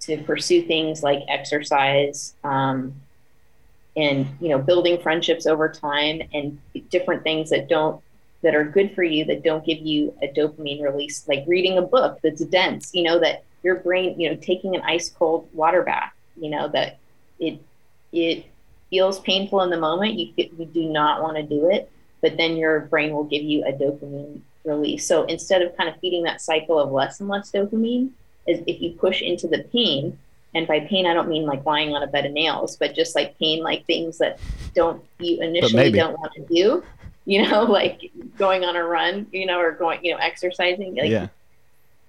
to pursue things like exercise um, and you know building friendships over time and different things that don't that are good for you that don't give you a dopamine release like reading a book that's dense you know that your brain you know taking an ice cold water bath you know that it it feels painful in the moment, you, you do not want to do it, but then your brain will give you a dopamine release. So instead of kind of feeding that cycle of less and less dopamine, is if you push into the pain, and by pain I don't mean like lying on a bed of nails, but just like pain, like things that don't you initially don't want to do. You know, like going on a run, you know, or going, you know, exercising. Like yeah.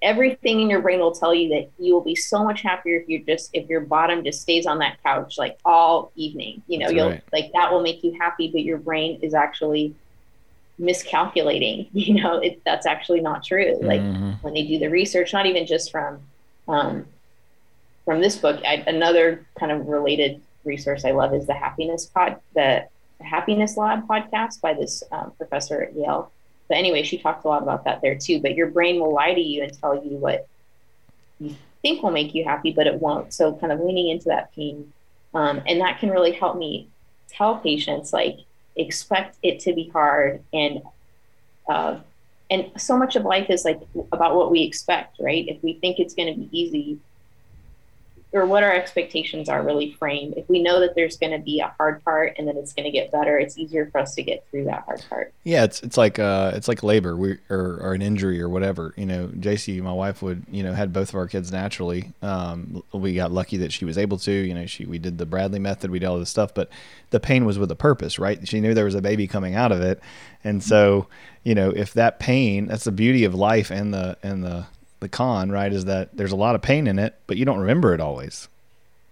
everything in your brain will tell you that you will be so much happier if you just if your bottom just stays on that couch like all evening. You know, That's you'll right. like that will make you happy, but your brain is actually miscalculating. You know, it, that's actually not true. Like Mhm. when they do the research, not even just from um, from this book. I, another kind of related resource I love is the happiness pod, the Happiness Lab podcast by this um, professor at Yale. But anyway, she talked a lot about that there too. But your brain will lie to you and tell you what you think will make you happy, but it won't. So kind of leaning into that pain, um, and that can really help me tell patients like expect it to be hard and uh, and so much of life is like about what we expect, right? If we think it's going to be easy, or what our expectations are really framed. If we know that there's going to be a hard part and then it's going to get better, it's easier for us to get through that hard part. Yeah, it's it's like uh it's like labor we, or or an injury or whatever. You know, JC, my wife would you know had both of our kids naturally. Um, we got lucky that she was able to. You know, she we did the Bradley method, we did all this stuff, but the pain was with a purpose, right? She knew there was a baby coming out of it, and so you know if that pain, that's the beauty of life and the and the the con, right? Is that there's a lot of pain in it, but you don't remember it always.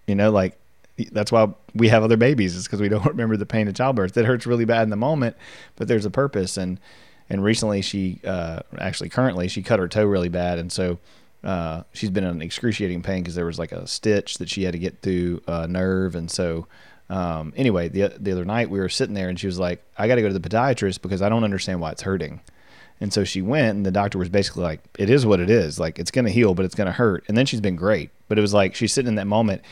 You know, like that's why we have other babies is because we don't remember the pain of childbirth. It hurts really bad in the moment, but there's a purpose. And and recently she uh, actually currently she cut her toe really bad, and so uh, she's been in excruciating pain because there was like a stitch that she had to get through a nerve, and so. Um, anyway, the the other night we were sitting there and she was like, "I got to go to the podiatrist because I don't understand why it's hurting." And so she went, and the doctor was basically like, "It is what it is. Like it's going to heal, but it's going to hurt." And then she's been great, but it was like she's sitting in that moment.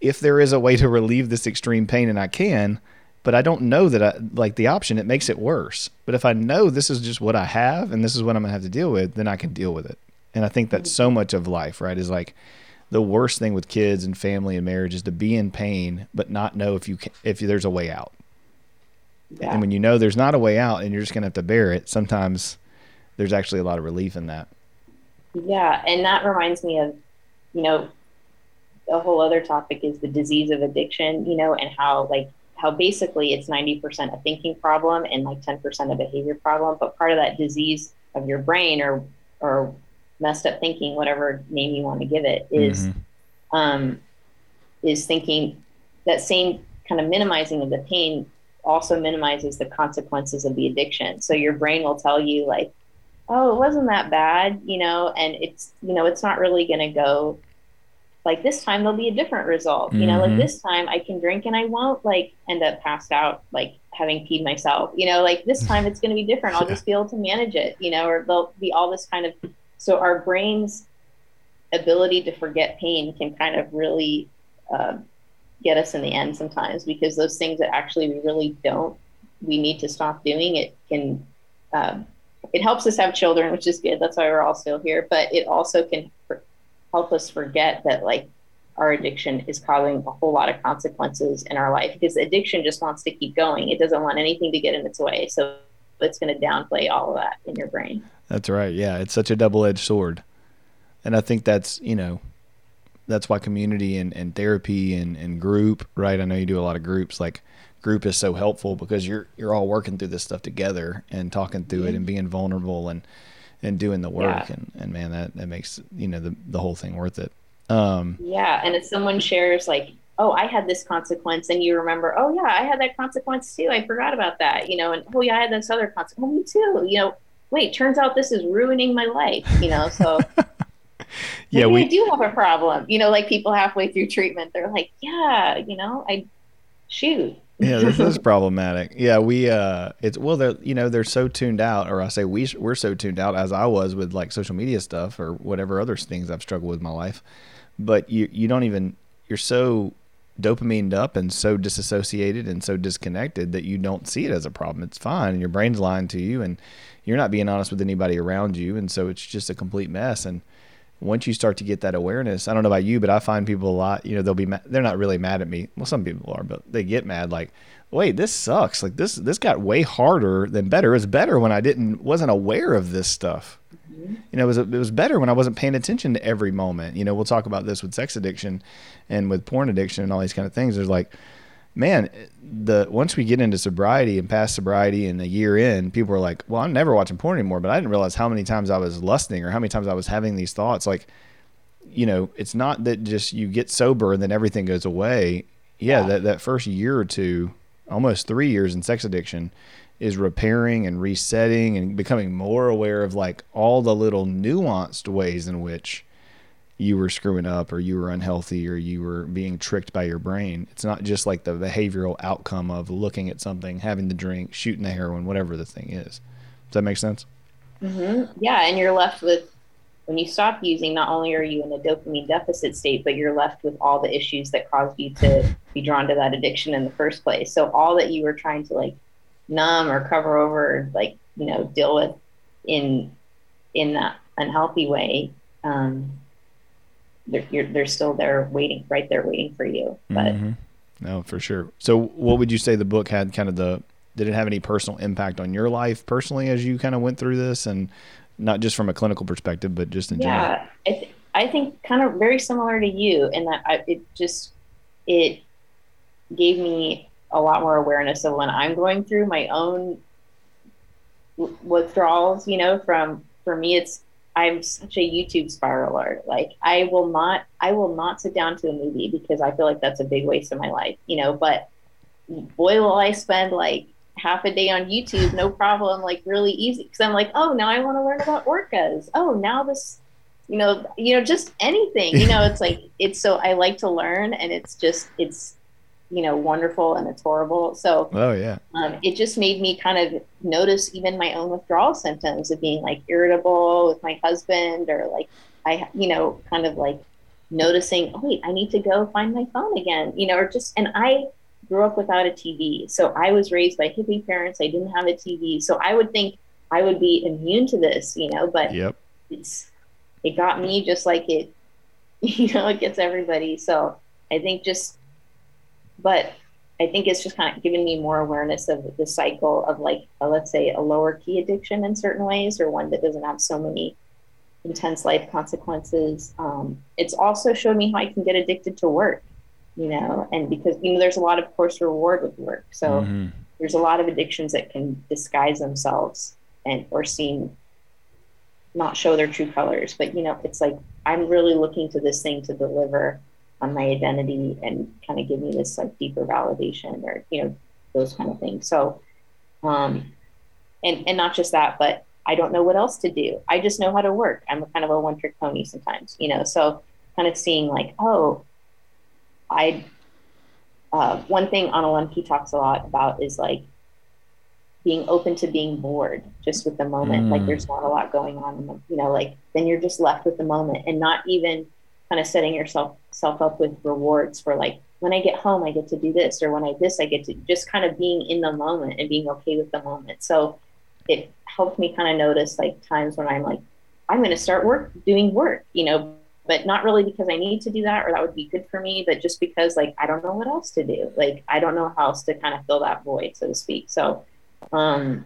If there is a way to relieve this extreme pain, and I can, but I don't know that I like the option. It makes it worse. But if I know this is just what I have, and this is what I'm going to have to deal with, then I can deal with it. And I think that's so much of life, right? Is like the worst thing with kids and family and marriage is to be in pain, but not know if you can, if there's a way out. Yeah. And when you know there's not a way out, and you're just going to have to bear it, sometimes there's actually a lot of relief in that. Yeah, and that reminds me of, you know, a whole other topic is the disease of addiction, you know, and how like how basically it's 90% a thinking problem and like 10% a behavior problem, but part of that disease of your brain or or messed up thinking, whatever name you want to give it, is Mhm. um, is thinking that same kind of minimizing of the pain also minimizes the consequences of the addiction. So your brain will tell you like, oh, it wasn't that bad, you know, and it's you know it's not really going to go like this time there'll be a different result, you know, like this time I can drink and I won't like end up passed out like having peed myself, you know, like this time it's going to be different. I'll just be able to manage it, you know, or there'll be all this kind of so our brains ability to forget pain can kind of really uh, get us in the end sometimes because those things that actually we really don't we need to stop doing it can um, it helps us have children which is good that's why we're all still here but it also can help us forget that like our addiction is causing a whole lot of consequences in our life because addiction just wants to keep going it doesn't want anything to get in its way so it's going to downplay all of that in your brain That's right. Yeah, it's such a double-edged sword, and I think that's you know, that's why community and, and therapy and, and group, right? I know you do a lot of groups. Like group is so helpful because you're you're all working through this stuff together and talking through it and being vulnerable and and doing the work Yeah. and and man, that that makes you know the the whole thing worth it. Um, Yeah, and if someone shares like, "Oh, I had this consequence," and you remember, "Oh yeah, I had that consequence too. I forgot about that," you know, and "Oh yeah, I had this other consequence. Oh, me too." You know, wait, turns out this is ruining my life. You know, so yeah, we do have a problem. You know, like people halfway through treatment, they're like, "Yeah, you know, I shoot." yeah, this is problematic. Yeah, we uh, it's well, they're you know they're so tuned out, or I say we we're so tuned out as I was with like social media stuff or whatever other things I've struggled with in my life. But you you don't even you're so dopamined up and so disassociated and so disconnected that you don't see it as a problem. It's fine, and your brain's lying to you, and you're not being honest with anybody around you, and so it's just a complete mess. And once you start to get that awareness, I don't know about you, but I find people a lot, you know, they'll be, ma- they're not really mad at me. Well, some people are, but they get mad like, wait, this sucks. Like this, this got way harder than better. It was better when I didn't, wasn't aware of this stuff. You know, it was, it was better when I wasn't paying attention to every moment. You know, we'll talk about this with sex addiction and with porn addiction and all these kind of things. There's like, man, the once we get into sobriety and past sobriety and a year in, people are like, "Well, I'm never watching porn anymore." But I didn't realize how many times I was lusting or how many times I was having these thoughts. Like, you know, it's not that just you get sober and then everything goes away. Yeah, yeah. that that first year or two, almost three years in sex addiction, is repairing and resetting and becoming more aware of like all the little nuanced ways in which you were screwing up or you were unhealthy or you were being tricked by your brain. It's not just like the behavioral outcome of looking at something, having the drink, shooting the heroin, whatever the thing is. Does that make sense? Mm-hmm. Yeah, and you're left with when you stop using. Not only are you in a dopamine deficit state, but you're left with all the issues that caused you to be drawn to that addiction in the first place. So all that you were trying to like numb or cover over, like you know, deal with in in that unhealthy way. Um, they're, they're still there waiting right there waiting for you but mm-hmm. no for sure. So what would you say the book had kind of the did it have any personal impact on your life personally as you kind of went through this? And not just from a clinical perspective but just in yeah, general I, th- I think kind of very similar to you in that I, it just it gave me a lot more awareness of when i'm going through my own withdrawals you know from for me it's I'm such a YouTube spiraler. Like I will not I will not sit down to a movie because I feel like that's a big waste of my life, you know, but boy will I spend like half a day on YouTube, no problem, like really easy. Cause I'm like, oh now I want to learn about orcas. Oh now this you know, you know, just anything. You know, it's like it's so I like to learn and it's just it's you know wonderful and it's horrible. So oh yeah. um, it just made me kind of notice even my own withdrawal symptoms of being like irritable with my husband or like i you know kind of like noticing oh wait i need to go find my phone again you know or just and i grew up without a tv so i was raised by hippie parents. I didn't have a tv so i would think i would be immune to this you know but yep. it's it got me just like it you know it gets everybody. So i think just but I think it's just kind of given me more awareness of the cycle of like, a, let's say, a lower key addiction in certain ways, or one that doesn't have so many intense life consequences. Um, it's also showed me how I can get addicted to work, you know, and because you know there's a lot of course reward with work, so mm-hmm. there's a lot of addictions that can disguise themselves and or seem not show their true colors. But you know, it's like I'm really looking to this thing to deliver on my identity and kind of give me this like deeper validation or you know those kind of things. So um and and not just that but i don't know what else to do. I just know how to work. I'm kind of a one trick pony sometimes you know? So kind of seeing like oh i uh, one thing Anna Lembke talks a lot about is like being open to being bored just with the moment. Mm. like there's not a lot going on and you know like then you're just left with the moment and not even kind of setting yourself self up with rewards for like when I get home I get to do this or when I this I get to just kind of being in the moment and being okay with the moment. So it helped me kind of notice like times when I'm like I'm going to start work doing work, you know, but not really because I need to do that or that would be good for me, but just because like I don't know what else to do. Like I don't know how else to kind of fill that void, so to speak. So um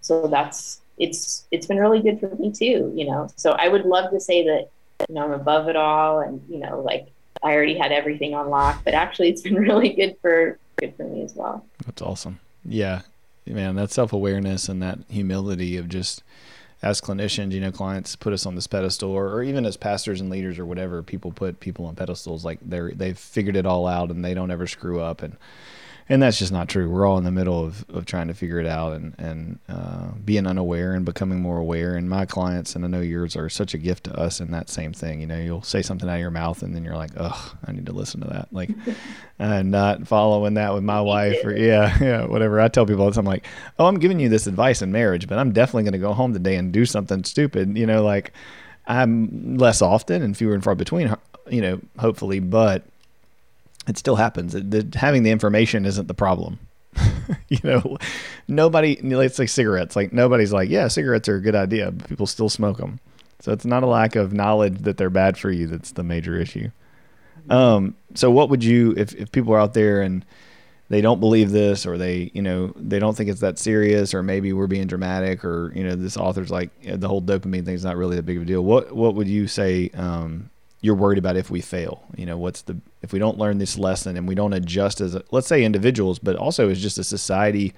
so that's it's it's been really good for me too, you know. So I would love to say that you know, I'm above it all and, you know, like I already had everything on lock, but actually it's been really good for good for me as well. That's awesome. Yeah. Man, that self awareness and that humility of just as clinicians, you know, clients put us on this pedestal or, or even as pastors and leaders or whatever, people put people on pedestals like they're they've figured it all out and they don't ever screw up and and that's just not true. We're all in the middle of, of trying to figure it out and and uh, being unaware and becoming more aware. And my clients, and I know yours, are such a gift to us in that same thing. You know, you'll say something out of your mouth, and then you're like, "Ugh, I need to listen to that." Like, and not following that with my wife, or yeah, yeah, whatever. I tell people all the time, like, "Oh, I'm giving you this advice in marriage, but I'm definitely going to go home today and do something stupid." You know, like I'm less often and fewer and far between. You know, hopefully, but it still happens. The, having the information isn't the problem. you know, nobody, it's like cigarettes. Like nobody's like, yeah, cigarettes are a good idea, but people still smoke them. So it's not a lack of knowledge that they're bad for you that's the major issue. Um, so what would you, if, if people are out there and they don't believe this or they, you know, they don't think it's that serious or maybe we're being dramatic or, you know, this author's like the whole dopamine thing is not really that big of a deal. What, what would you say, um, you're worried about if we fail. You know, what's the if we don't learn this lesson and we don't adjust as a, let's say individuals, but also as just a society,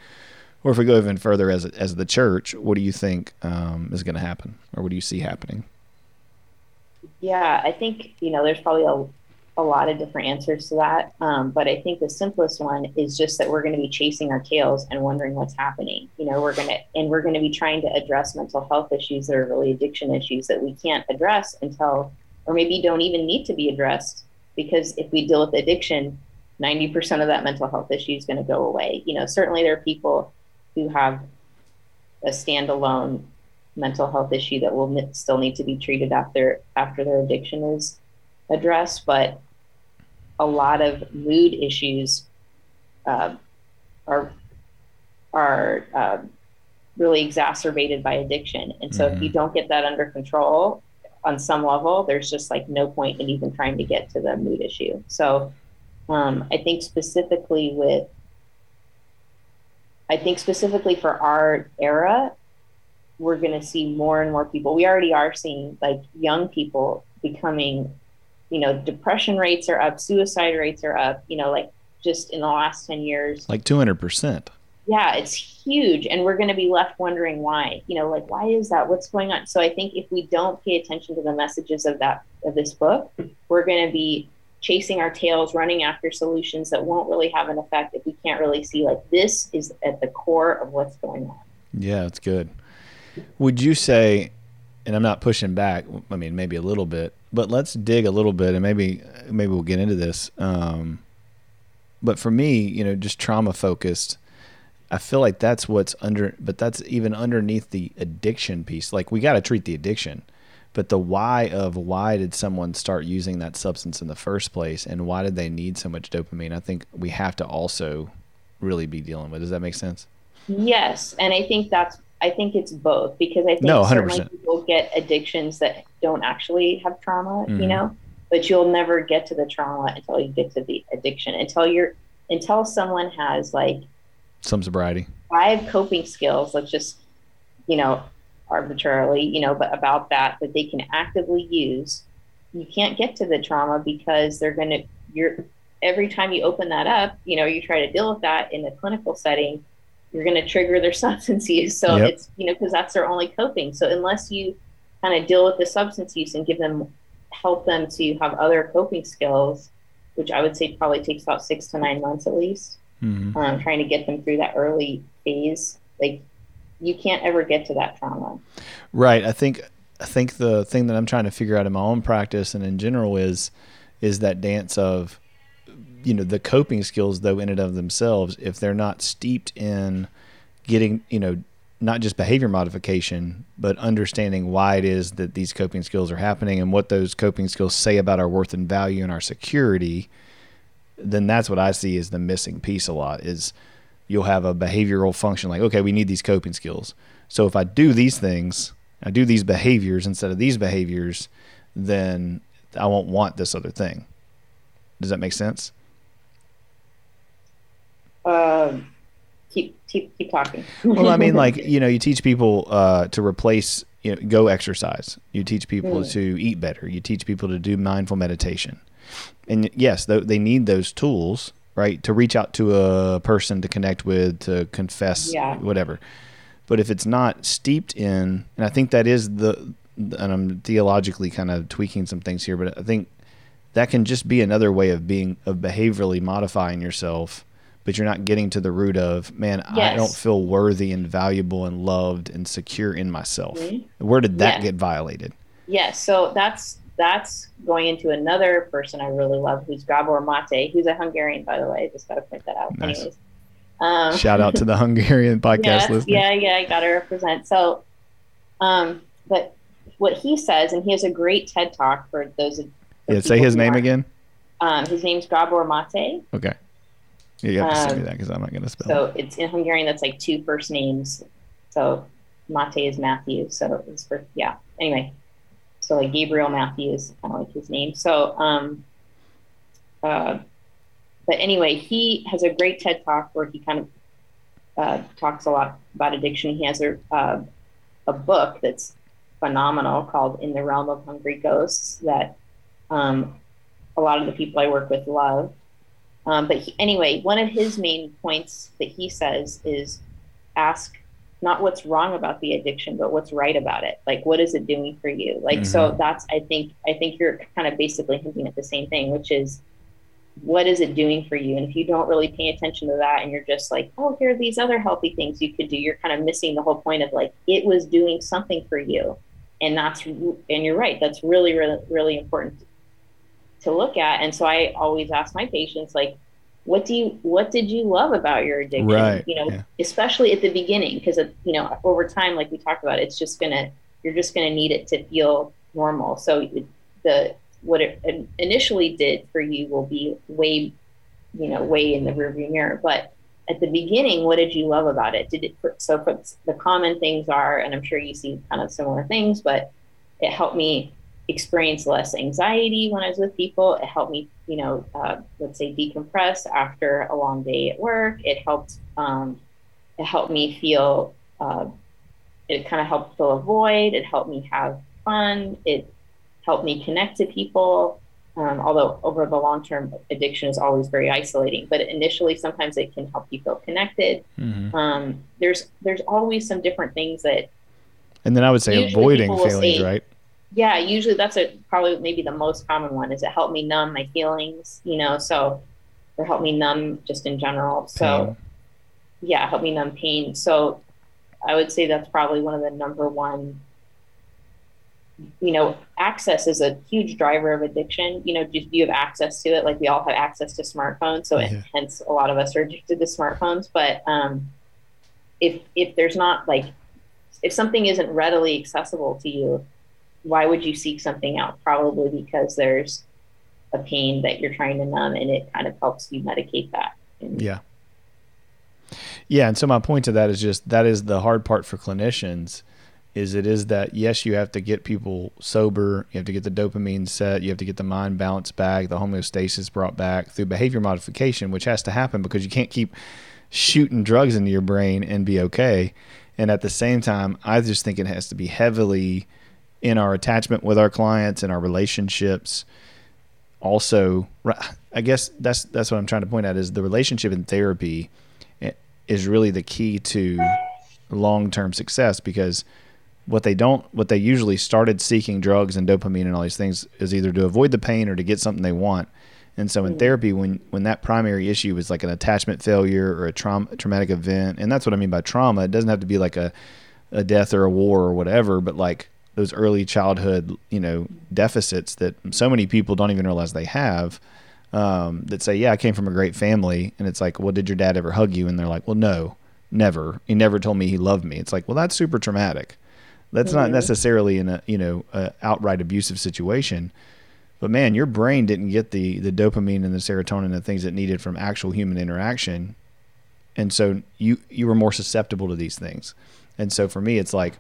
or if we go even further as as the church, what do you think um, is going to happen, or what do you see happening? Yeah, I think you know there's probably a a lot of different answers to that. Um, but I think the simplest one is just that we're going to be chasing our tails and wondering what's happening. You know, we're going to, and we're going to be trying to address mental health issues that are really addiction issues that we can't address until, or maybe don't even need to be addressed. Because if we deal with addiction, 90% of that mental health issue is going to go away. You know, certainly there are people who have a standalone mental health issue that will still need to be treated after after their addiction is addressed but a lot of mood issues uh, are are uh, really exacerbated by addiction. And so, mm-hmm. if you mm-hmm. don't get that under control on some level, there's just like no point in even trying to get to the mood issue. So, um, I think specifically with I think specifically for our era, we're going to see more and more people. We already are seeing like young people becoming you know, depression rates are up, suicide rates are up, you know, like just in the last 10 years. Like 200%. Yeah, it's huge. And we're going to be left wondering why, you know, like, why is that? What's going on? So I think if we don't pay attention to the messages of that, of this book, we're going to be chasing our tails, running after solutions that won't really have an effect if we can't really see, like, this is at the core of what's going on. Yeah, that's good. Would you say, and I'm not pushing back, I mean, maybe a little bit, but let's dig a little bit and maybe maybe we'll get into this. Um, but for me, you know, just trauma focused, I feel like that's what's under, but that's even underneath the addiction piece. Like we got to treat the addiction, but the why of why did someone start using that substance in the first place and why did they need so much dopamine? I think we have to also really be dealing with. Does that make sense? Yes, and I think that's I think it's both because I think no, 100%. people get addictions that don't actually have trauma, mm-hmm. you know, but you'll never get to the trauma until you get to the addiction, until you're, until someone has like some sobriety, five coping skills, let's just, you know, arbitrarily, you know, but about that, that they can actively use. You can't get to the trauma because they're going to, you're, every time you open that up, you know, you try to deal with that in the clinical setting, you're going to trigger their substance use. So yep. it's, you know, because that's their only coping. So unless you kind of deal with the substance use and give them, help them to have other coping skills, which I would say probably takes about six to nine months at least, mm-hmm. um, trying to get them through that early phase. Like you can't ever get to that trauma. Right. I think, I think the thing that I'm trying to figure out in my own practice and in general is, is that dance of you know the coping skills though in and of themselves if they're not steeped in getting you know not just behavior modification but understanding why it is that these coping skills are happening and what those coping skills say about our worth and value and our security then that's what i see as the missing piece a lot is you'll have a behavioral function like okay we need these coping skills so if i do these things i do these behaviors instead of these behaviors then i won't want this other thing does that make sense um, keep keep keep talking. well, I mean, like you know, you teach people uh, to replace, you know, go exercise. You teach people mm. to eat better. You teach people to do mindful meditation. And yes, they need those tools, right, to reach out to a person to connect with, to confess, yeah. whatever. But if it's not steeped in, and I think that is the, and I'm theologically kind of tweaking some things here, but I think that can just be another way of being of behaviorally modifying yourself but you're not getting to the root of man yes. i don't feel worthy and valuable and loved and secure in myself mm-hmm. where did that get violated yes so that's that's going into another person i really love who's gabor mate who's a hungarian by the way just got to point that out nice. anyways um, shout out to the hungarian podcast yes, listeners. yeah yeah i gotta represent so um but what he says and he has a great ted talk for those yeah say his name are, again um, his name's gabor mate okay yeah, you have to um, send me that because I'm not going to spell. So it. it's in Hungarian. That's like two first names. So Mate is Matthew. So it's for yeah. Anyway, so like Gabriel Matthews, I of like his name. So um, uh, but anyway, he has a great TED talk where he kind of uh, talks a lot about addiction. He has a uh, a book that's phenomenal called "In the Realm of Hungry Ghosts" that um, a lot of the people I work with love. Um, but he, anyway, one of his main points that he says is ask not what's wrong about the addiction, but what's right about it. Like, what is it doing for you? Like, mm-hmm. so that's, I think, I think you're kind of basically hinting at the same thing, which is what is it doing for you? And if you don't really pay attention to that and you're just like, oh, here are these other healthy things you could do, you're kind of missing the whole point of like, it was doing something for you. And that's, and you're right, that's really, really, really important to look at. And so I always ask my patients, like, what do you, what did you love about your addiction? Right. You know, yeah. especially at the beginning, because, uh, you know, over time, like we talked about, it's just to, you're just going to need it to feel normal. So the, what it initially did for you will be way, you know, way in the rearview mirror. But at the beginning, what did you love about it? Did it so the common things are, and I'm sure you see kind of similar things, but it helped me experience less anxiety when I was with people. It helped me, you know, uh, let's say decompress after a long day at work. It helped. Um, it helped me feel. Uh, it kind of helped fill a void. It helped me have fun. It helped me connect to people. Um, although over the long term, addiction is always very isolating. But initially, sometimes it can help you feel connected. Mm-hmm. Um, there's there's always some different things that. And then I would say avoiding feelings, say, right? Yeah, usually that's a probably maybe the most common one. Is it helped me numb my feelings? You know, so or help me numb just in general. So pain. yeah, help me numb pain. So I would say that's probably one of the number one you know, access is a huge driver of addiction. You know, just you have access to it. Like we all have access to smartphones, so yeah. it, hence a lot of us are addicted to smartphones. But um, if if there's not like if something isn't readily accessible to you, why would you seek something out? Probably because there's a pain that you're trying to numb, and it kind of helps you medicate that. And, yeah. Yeah, and so my point to that is just that is the hard part for clinicians is it is that yes you have to get people sober you have to get the dopamine set you have to get the mind balance back the homeostasis brought back through behavior modification which has to happen because you can't keep shooting drugs into your brain and be okay and at the same time i just think it has to be heavily in our attachment with our clients and our relationships also i guess that's that's what i'm trying to point out is the relationship in therapy is really the key to long-term success because what they don't what they usually started seeking drugs and dopamine and all these things is either to avoid the pain or to get something they want and so in mm-hmm. therapy when when that primary issue is like an attachment failure or a trauma traumatic event and that's what i mean by trauma it doesn't have to be like a a death or a war or whatever but like those early childhood you know deficits that so many people don't even realize they have um, that say yeah i came from a great family. And it's like well did your dad ever hug you? And they're like well no never. He never told me he loved me. It's like well that's super traumatic. That's mm-hmm. not necessarily in a you know a outright abusive situation, but man, your brain didn't get the the dopamine and the serotonin and the things it needed from actual human interaction, and so you you were more susceptible to these things, and so for me, it's like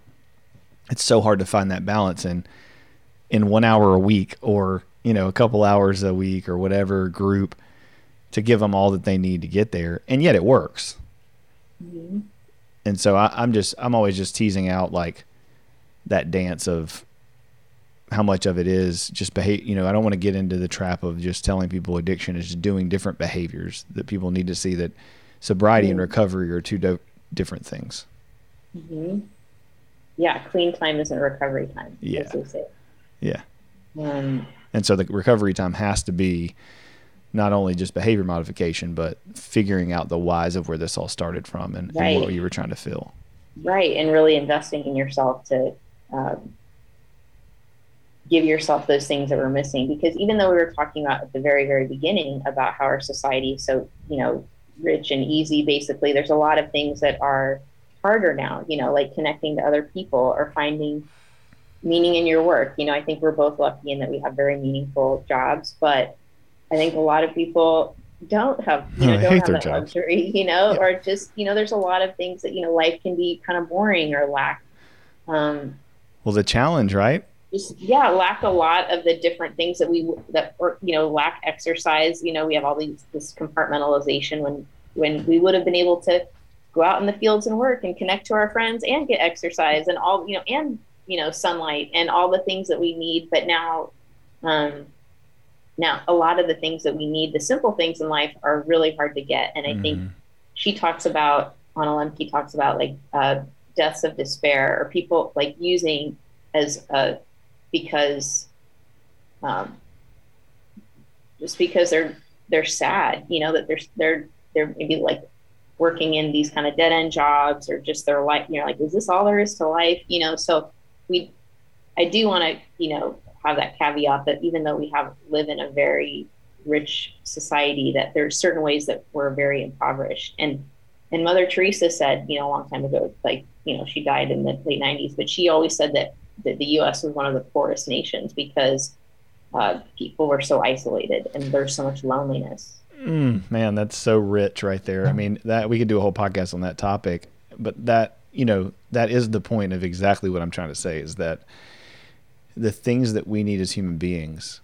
it's so hard to find that balance and in one hour a week or you know a couple hours a week or whatever group to give them all that they need to get there, and yet it works. Mm-hmm. And so I, I'm just I'm always just teasing out like that dance of how much of it is just behave you know i don't want to get into the trap of just telling people addiction is doing different behaviors that people need to see that sobriety mm-hmm. and recovery are two do- different things mm-hmm. Yeah clean time isn't recovery time. Yeah. yeah. Um, and so the recovery time has to be not only just behavior modification but figuring out the whys of where this all started from and, right. and what you were trying to feel right and really investing in yourself to um, give yourself those things that were missing. Because even though we were talking about at the very very beginning about how our society is so you know rich and easy basically there's a lot of things that are harder now you know like connecting to other people or finding meaning in your work you know i think we're both lucky in that we have very meaningful jobs but i think a lot of people don't have you know don't have that jobs. luxury you know yeah. or just you know there's a lot of things that you know life can be kind of boring or lack um, well, the challenge, right? Just, yeah, lack a lot of the different things that we that or you know lack exercise. You know, we have all these this compartmentalization when when we would have been able to go out in the fields and work and connect to our friends and get exercise and all you know and you know sunlight and all the things that we need. But now, um, now a lot of the things that we need, the simple things in life, are really hard to get. And I mm-hmm. think she talks about Anna Lembke talks about like uh, deaths of despair or people like using as a because um, just because they're they're sad, you know, that they're they're they're maybe like working in these kind of dead end jobs or just their life, you know, like is this all there is to life, you know? So we, I do want to, you know, have that caveat that even though we have live in a very rich society, that there's certain ways that we're very impoverished. And and Mother Teresa said, you know, a long time ago, like you know, she died in the late '90s, but she always said that that the U.S. was one of the poorest nations because uh, people were so isolated and there's so much loneliness. Mm, man, that's so rich right there. I mean, that we could do a whole podcast on that topic, but that you know that is the point of exactly what I'm trying to say is that the things that we need as human beings,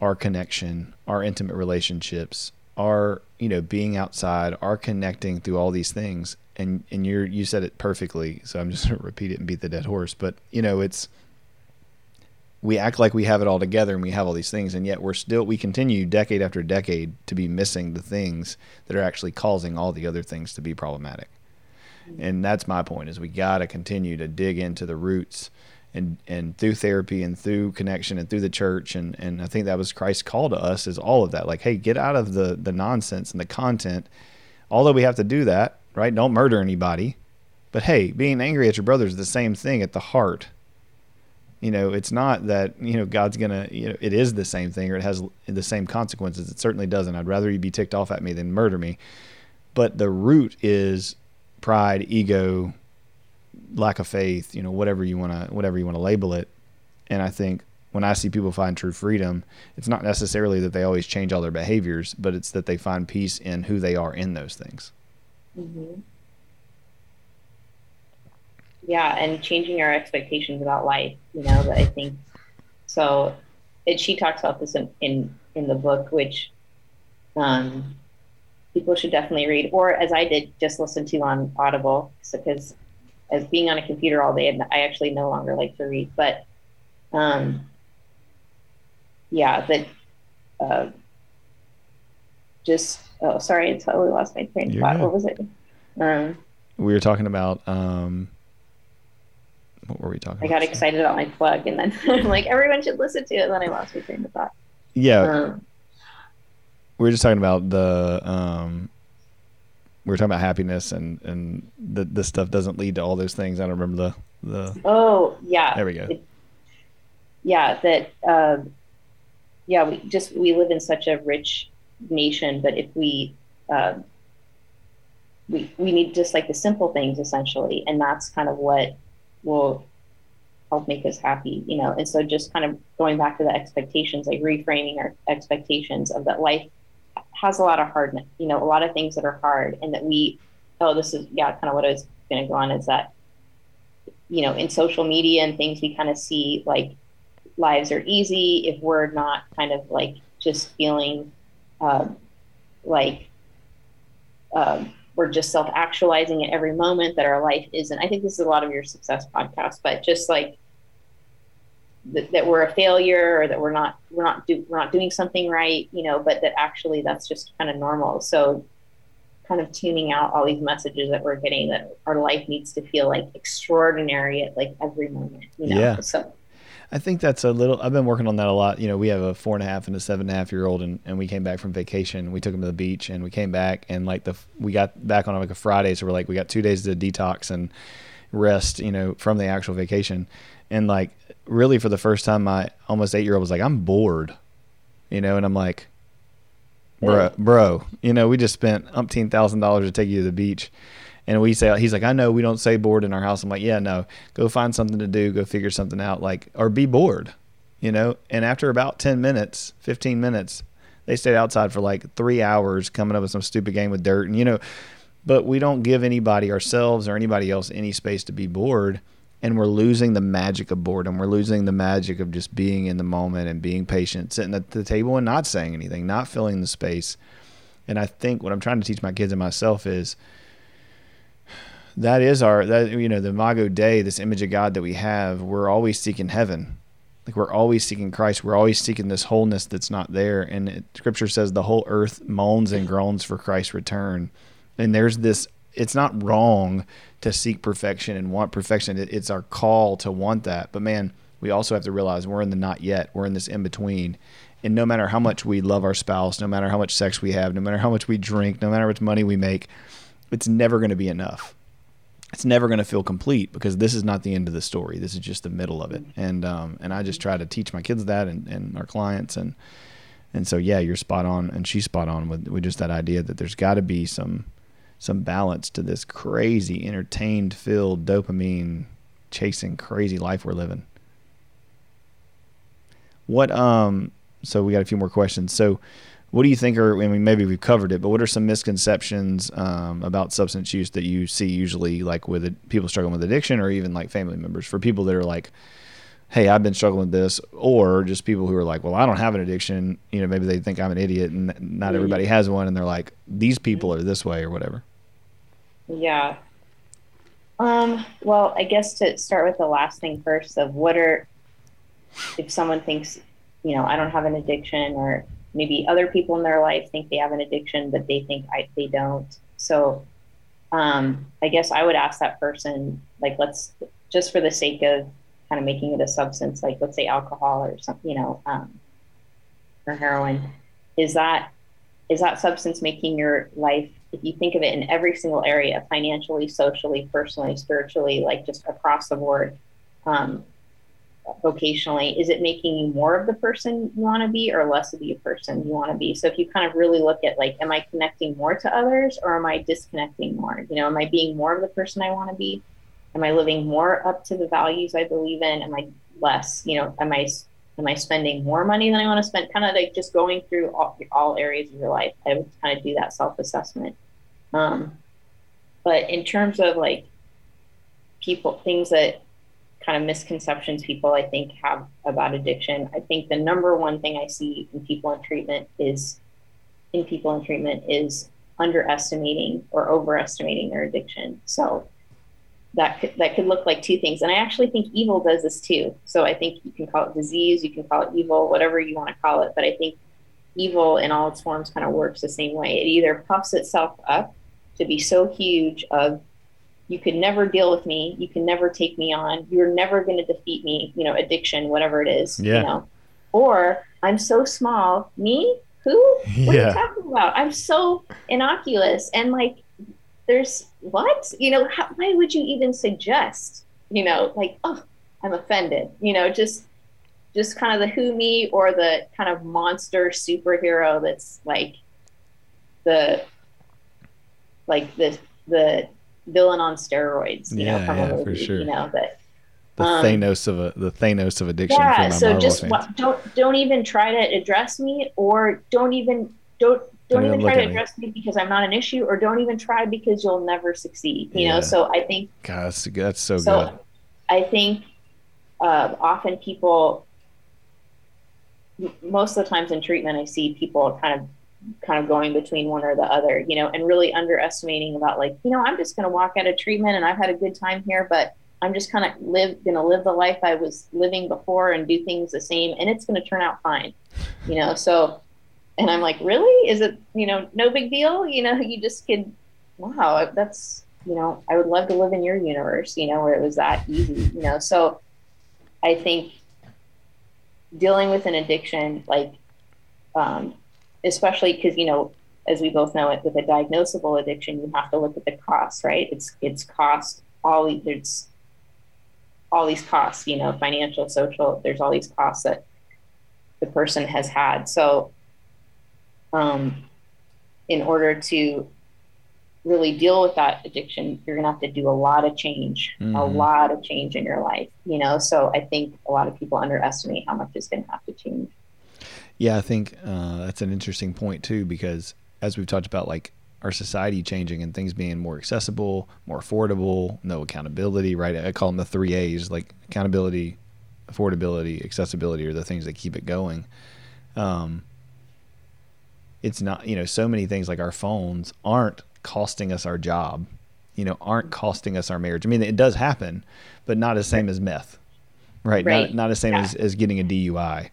our connection, our intimate relationships, our you know being outside, our connecting through all these things, and and you're you said it perfectly. So I'm just gonna repeat it and beat the dead horse, but you know it's we act like we have it all together and we have all these things and yet we're still we continue decade after decade to be missing the things that are actually causing all the other things to be problematic. And that's my point is we got to continue to dig into the roots and and through therapy and through connection and through the church and and I think that was Christ's call to us is all of that. Like hey get out of the the nonsense and the content. Although we have to do that right? Don't murder anybody. But hey being angry at your brother is the same thing at the heart you know it's not that you know god's gonna you know it is the same thing or it has the same consequences. It certainly doesn't. I'd rather you be ticked off at me than murder me. But the root is pride ego lack of faith you know whatever you want to whatever you want to label it. And i think when i see people find true freedom it's not necessarily that they always change all their behaviors but it's that they find peace in who they are in those things. Mm-hmm yeah and changing our expectations about life you know that i think so it, she talks about this in, in in the book which um people should definitely read or as i did just listen to on audible because as being on a computer all day i actually no longer like to read but um yeah that uh just oh sorry i totally lost my train of thought. What was it? Um we were talking about um what were we talking? About? I got excited about my plug, and then I'm like, everyone should listen to it. And then I lost my train of thought. Yeah, um, we were just talking about the. Um, we were talking about happiness, and and the this stuff doesn't lead to all those things. I don't remember the the. Oh yeah. There we go. It, yeah, that. Uh, yeah, we just we live in such a rich nation, but if we uh, we we need just like the simple things essentially, and that's kind of what will help make us happy, you know. And so just kind of going back to the expectations, like reframing our expectations of that life has a lot of hardness, you know, a lot of things that are hard and that we oh, this is yeah, kind of what I was gonna go on is that, you know, in social media and things we kind of see like lives are easy if we're not kind of like just feeling um, like um, we're just self actualizing at every moment that our life isn't. I think this is a lot of your success podcast, but just like th- that we're a failure or that we're not we're not do- we're not doing something right, you know, but that actually that's just kind of normal. So kind of tuning out all these messages that we're getting that our life needs to feel like extraordinary at like every moment, you know. Yeah. So I think that's a little. I've been working on that a lot. You know, we have a four and a half and a seven and a half year old, and, and we came back from vacation. We took them to the beach, and we came back, and like the we got back on like a Friday, so we're like we got two days to detox and rest. You know, from the actual vacation, and like really for the first time, my almost eight year old was like, I'm bored. You know, and I'm like, bro, bro, you know, we just spent umpteen thousand dollars to take you to the beach and we say, he's like, I know we don't say bored in our house. I'm like, yeah, no, go find something to do, go figure something out, like, or be bored, you know? And after about 10 minutes, 15 minutes, they stayed outside for like three hours coming up with some stupid game with dirt. And, you know, but we don't give anybody ourselves or anybody else any space to be bored. And we're losing the magic of boredom. We're losing the magic of just being in the moment and being patient, sitting at the table and not saying anything, not filling the space. And I think what I'm trying to teach my kids and myself is, that is our that you know the Imago dei this image of god that we have we're always seeking heaven like we're always seeking Christ. We're always seeking this wholeness that's not there. And it, Scripture says the whole earth moans and groans for Christ's return. And there's this. It's not wrong to seek perfection and want perfection. It, it's our call to want that. But man, we also have to realize we're in the not yet. We're in this in between. And no matter how much we love our spouse, no matter how much sex we have, no matter how much we drink, no matter how much money we make, it's never going to be enough. It's never going to feel complete because this is not the end of the story. This is just the middle of it. And um, and I just try to teach my kids that and, and our clients and and so yeah, you're spot on and she's spot on with, with just that idea that there's got to be some some balance to this crazy entertained filled dopamine chasing crazy life we're living. What um so we got a few more questions. So what do you think are I mean maybe we've covered it, but what are some misconceptions um, about substance use that you see usually like with it, people struggling with addiction or even like family members for people that are like hey, I've been struggling with this, or just people who are like, well, I don't have an addiction. You know, maybe they think I'm an idiot and not everybody has one, and they're like, these people are this way or whatever. Yeah. Um, well, I guess to start with the last thing first of what are, if someone thinks, you know, I don't have an addiction or maybe other people in their life think they have an addiction, but they think I, they don't. So, um, I guess I would ask that person, like, let's just for the sake of kind of making it a substance, like let's say alcohol or something, you know, um, or heroin, is that is that substance making your life if you think of it in every single area financially socially personally spiritually like just across the board um, vocationally is it making you more of the person you want to be or less of the person you want to be? So if you kind of really look at like am i connecting more to others or am i disconnecting more? You know am i being more of the person i want to be? Am i living more up to the values i believe in? Am i less you know am i am i spending more money than i want to spend? Kind of like just going through all, all areas of your life i would kind of do that self-assessment. Um, but in terms of like people things that kind of misconceptions people I think have about addiction. I think the number one thing I see in people in treatment is in people in treatment is underestimating or overestimating their addiction. So that could, that could look like two things. And I actually think evil does this too. So I think you can call it disease, you can call it evil, whatever you want to call it. But I think evil in all its forms kind of works the same way. It either puffs itself up to be so huge of you can never deal with me. You can never take me on. You're never going to defeat me you know addiction whatever it is yeah. you know. Or i'm so small. Me? Who? What yeah. are you talking about? I'm so innocuous. And like there's what? You know how, why would you even suggest you know like oh i'm offended you know just just kind of the who me or the kind of monster superhero that's like the like the the villain on steroids. You yeah, know, yeah, movie, for sure. You know but the um, Thanos of a the Thanos of addiction. Yeah, so Marvel just don't don't even try to address me, or don't even don't don't, even try to address me. me. because I'm not an issue, or don't even try because you'll never succeed. You yeah. know, so I think God, that's, that's so, so good. I think uh, often people, most of the times in treatment, I see people kind of kind of going between one or the other, you know, and really underestimating about like, you know, I'm just going to walk out of treatment and I've had a good time here, but I'm just kind of live going to live the life I was living before and do things the same, and it's going to turn out fine, you know. So, and I'm like, really? Is it you know no big deal? You know, you just could, wow, that's you know, I would love to live in your universe, you know, where it was that easy, you know. So, I think dealing with an addiction, like um, especially because you know as we both know it with a diagnosable addiction you have to look at the costs right? It's it's cost all there's all these costs you know financial social there's all these costs that the person has had. So um, in order to really deal with that addiction you're going to have to do a lot of change mm-hmm. a lot of change in your life you know? So i think a lot of people underestimate how much is going to have to change yeah, I think uh, that's an interesting point too, because as we've talked about, like our society changing and things being more accessible, more affordable, no accountability, right? I call them the three A's, like accountability, affordability, accessibility are the things that keep it going. Um, it's not, you know, so many things like our phones aren't costing us our job, you know, aren't costing us our marriage. I mean, it does happen, but not as same as meth right? Right. Not, not the same Yeah. as, as getting a DUI.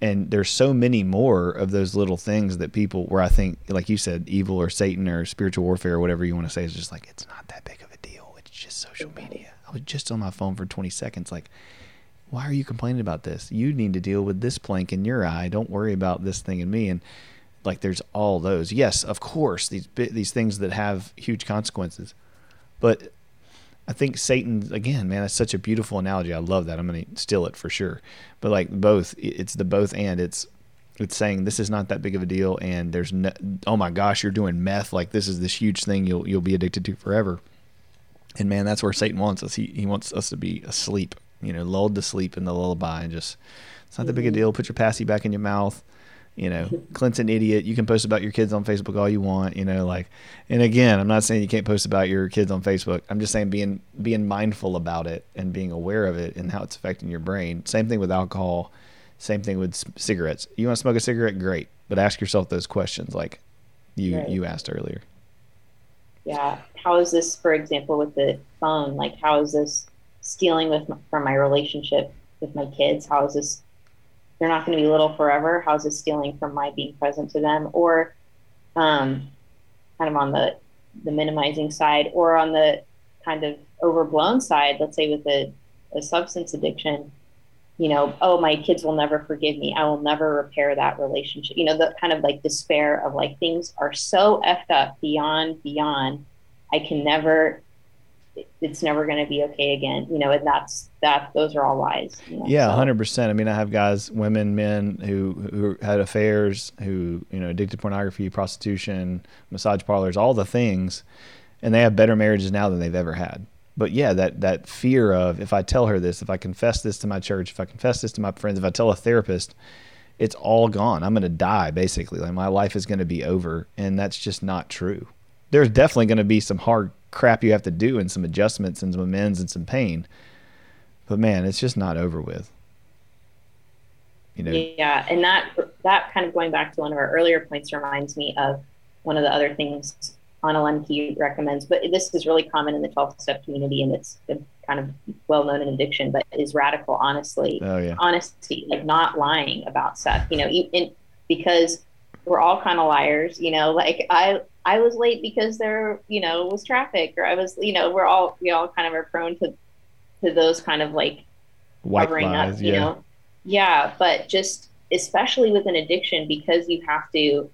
And there's so many more of those little things that people, where I think, like you said, evil or Satan or spiritual warfare or whatever you want to say, is just like, it's not that big of a deal. It's just social media. I was just on my phone for 20 seconds. Like, why are you complaining about this? You need to deal with this plank in your eye. Don't worry about this thing in me. And like, there's all those. Yes, of course, these these things that have huge consequences. But I think Satan again, man, that's such a beautiful analogy. I love that. I'm going to steal it for sure. But like both, it's the both and it's it's saying this is not that big of a deal, and there's no, oh my gosh, you're doing meth. Like this is this huge thing you'll you'll be addicted to forever. And man, that's where Satan wants us. He he wants us to be asleep, you know, lulled to sleep in the lullaby, and just it's not that big a mm-hmm. deal. Put your passy back in your mouth. You know, Clint's an idiot. You can post about your kids on Facebook all you want. You know, like, and again, I'm not saying you can't post about your kids on Facebook. I'm just saying being being mindful about it and being aware of it and how it's affecting your brain. Same thing with alcohol. Same thing with c- cigarettes. You want to smoke a cigarette, great, but ask yourself those questions like you Right. you asked earlier. yeah how is this for example with the phone like how is this stealing with from my relationship with my kids how is this they're not going to be little forever. How is this stealing from my being present to them? Or um, kind of on the the minimizing side or on the kind of overblown side let's say with a, a substance addiction you know oh my kids will never forgive me. I will never repair that relationship. You know the kind of like despair of like things are so effed up beyond beyond. I can never it's never going to be okay again you know and that's that those are all lies you know, Yeah, so- hundred percent. I mean, I have guys, women, men who who had affairs, who you know, addicted to pornography, prostitution, massage parlors, all the things, and they have better marriages now than they've ever had. But yeah, that that fear of if I tell her this, if I confess this to my church, if I confess this to my friends, if I tell a therapist, it's all gone. I'm going to die basically. Like my life is going to be over, and that's just not true. There's definitely going to be some hard crap you have to do, and some adjustments, and some amends, and some pain. But man, it's just not over with. You know, yeah and that that kind of going back to one of our earlier points reminds me of one of the other things Anna Lembke recommends but this is really common in the 12 step community and it's kind of well known in addiction but is radical honestly oh yeah, honesty like not lying about stuff you know in, because we're all kind of liars you know like i i was late because there you know was traffic or i was you know we're all we all kind of are prone to to those kind of like white covering lies. up, you yeah, know? Yeah, but just especially with an addiction because you have to,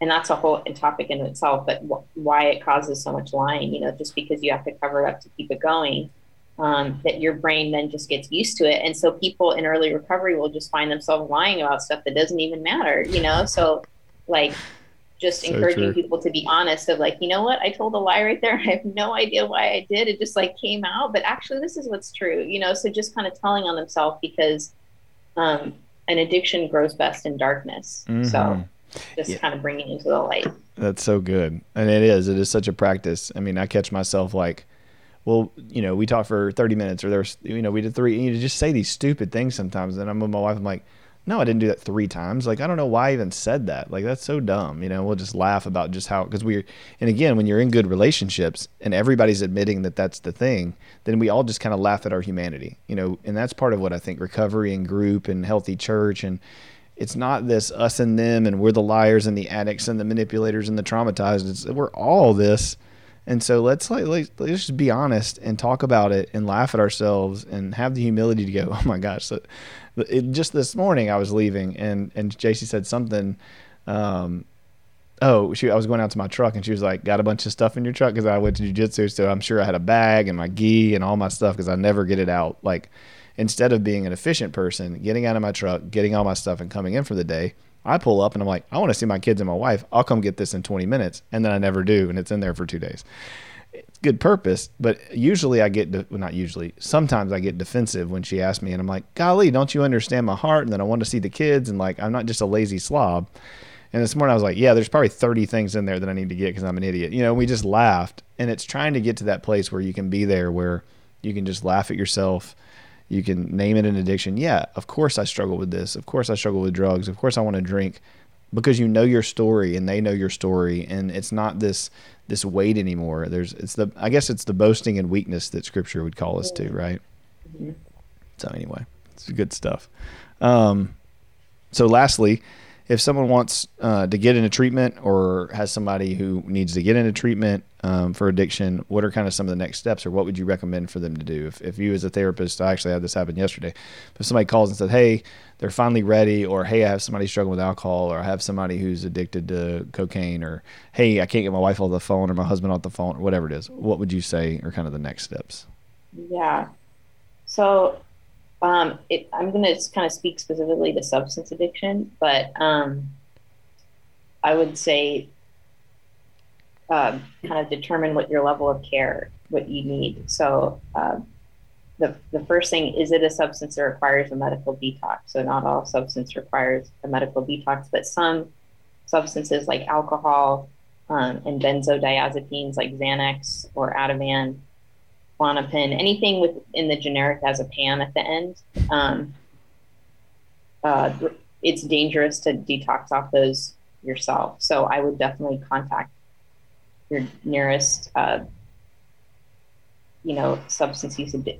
and that's a whole topic in itself, but wh- why it causes so much lying, you know, just because you have to cover it up to keep it going, um, that your brain then just gets used to it. And so people in early recovery will just find themselves lying about stuff that doesn't even matter, you know? So, like, just So encouraging true. people to be honest of like, you know what, I told a lie right there. I have no idea why I did. It just like came out, but actually this is what's true, you know? So just kind of telling on themselves because um, an addiction grows best in darkness. So Mhm. just Yeah. kind of bringing it into the light. That's so good. And it is. It is such a practice. I mean, I catch myself like, well, you know, we talked for 30 minutes or there's, you know, we did three, you just say these stupid things sometimes. And I'm with my wife, I'm like, no, I didn't do that three times. Like, I don't know why I even said that. Like, that's so dumb. You know, we'll just laugh about just how, because we're, and again, when you're in good relationships and everybody's admitting that that's the thing, then we all just kind of laugh at our humanity, you know, and that's part of what I think recovery and group and healthy church and, it's not this us and them and we're the liars and the addicts and the manipulators and the traumatized it's we're all this and so let's like let's, let's just be honest and talk about it and laugh at ourselves and have the humility to go oh my gosh it, just this morning i was leaving and and jc said something um oh she i was going out to my truck and she was like got a bunch of stuff in your truck because i went to jiu-jitsu so i'm sure i had a bag and my gi and all my stuff because i never get it out like instead of being an efficient person, getting out of my truck, getting all my stuff, and coming in for the day, I pull up and I'm like, I want to see my kids and my wife. I'll come get this in 20 minutes. And then I never do. And it's in there for two days. It's good purpose. But usually I get, de- well, not usually, sometimes I get defensive when she asks me. And I'm like, golly, don't you understand my heart? And then I want to see the kids. And like, I'm not just a lazy slob. And this morning I was like, yeah, there's probably 30 things in there that I need to get because I'm an idiot. You know, we just laughed. And it's trying to get to that place where you can be there where you can just laugh at yourself you can name it an addiction. Yeah, of course I struggle with this. Of course I struggle with drugs. Of course I want to drink because you know your story and they know your story and it's not this this weight anymore. There's it's the I guess it's the boasting and weakness that scripture would call us to, right? Mhm. So anyway, it's good stuff. Um, so lastly, if someone wants uh, to get into treatment or has somebody who needs to get into treatment um, for addiction, what are kind of some of the next steps, or what would you recommend for them to do? If, if you, as a therapist, I actually had this happen yesterday. If somebody calls and says, "Hey, they're finally ready," or "Hey, I have somebody struggling with alcohol," or "I have somebody who's addicted to cocaine," or "Hey, I can't get my wife off the phone or my husband off the phone," or whatever it is, what would you say are kind of the next steps? Yeah. So um, it, I'm going to kind of speak specifically to substance addiction, but um, I would say uh, kind of determine what your level of care, what you need. So uh, the, the first thing, is it a substance that requires a medical detox? So not all substance requires a medical detox, but some substances like alcohol um, and benzodiazepines like Xanax or Ativan Anything with in the generic azepam at the end. Um, uh, it's dangerous to detox off those yourself. So I would definitely contact your nearest, uh, you know, substance use ad-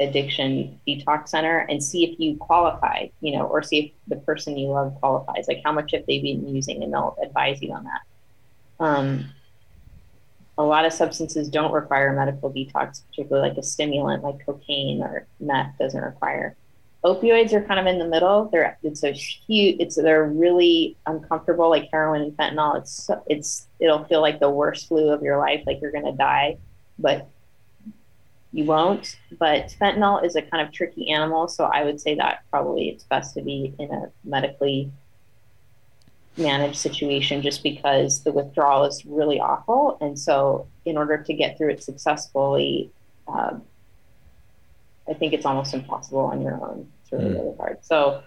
addiction detox center and see if you qualify, you know, or see if the person you love qualifies. Like how much have they been using, and they'll advise you on that. Um, a lot of substances don't require medical detox, particularly like a stimulant like cocaine or meth doesn't require. Opioids are kind of in the middle. They're it's a huge it's they're really uncomfortable like heroin and fentanyl. It's it's it'll feel like the worst flu of your life, like you're gonna die, but you won't. But fentanyl is a kind of tricky animal, so I would say that probably it's best to be in a medically managed situation just because the withdrawal is really awful. And so, in order to get through it successfully, uh, I think it's almost impossible on your own. It's really, mm. really hard. So,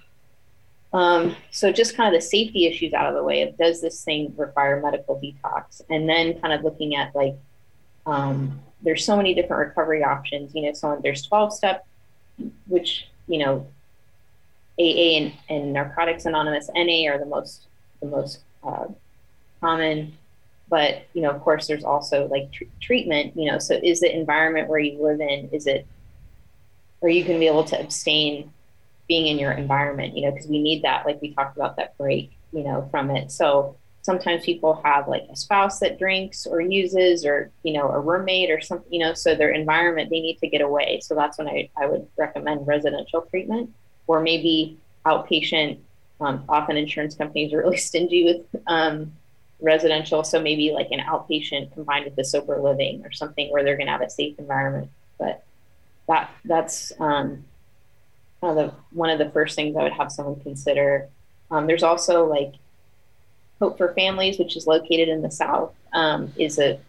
um, so just kind of the safety issues out of the way of does this thing require medical detox? And then kind of looking at like, um, there's so many different recovery options. You know, so there's 12 step, which, you know, AA and, and Narcotics Anonymous, NA are the most the most uh, common. But you know, of course, there's also like tr- treatment. You know, so is the environment where you live in is it are you going to be able to abstain being in your environment? You know, because we need that. Like we talked about that break. You know, from it. So sometimes people have like a spouse that drinks or uses or you know a roommate or something you know so their environment they need to get away so that's when i, I would recommend residential treatment or maybe outpatient um, often insurance companies are really stingy with um, residential, so maybe like an outpatient combined with the sober living or something where they're going to have a safe environment. But that that's um, kind of the, one of the first things I would have someone consider. Um, there's also like Hope for Families, which is located in the South, um, is a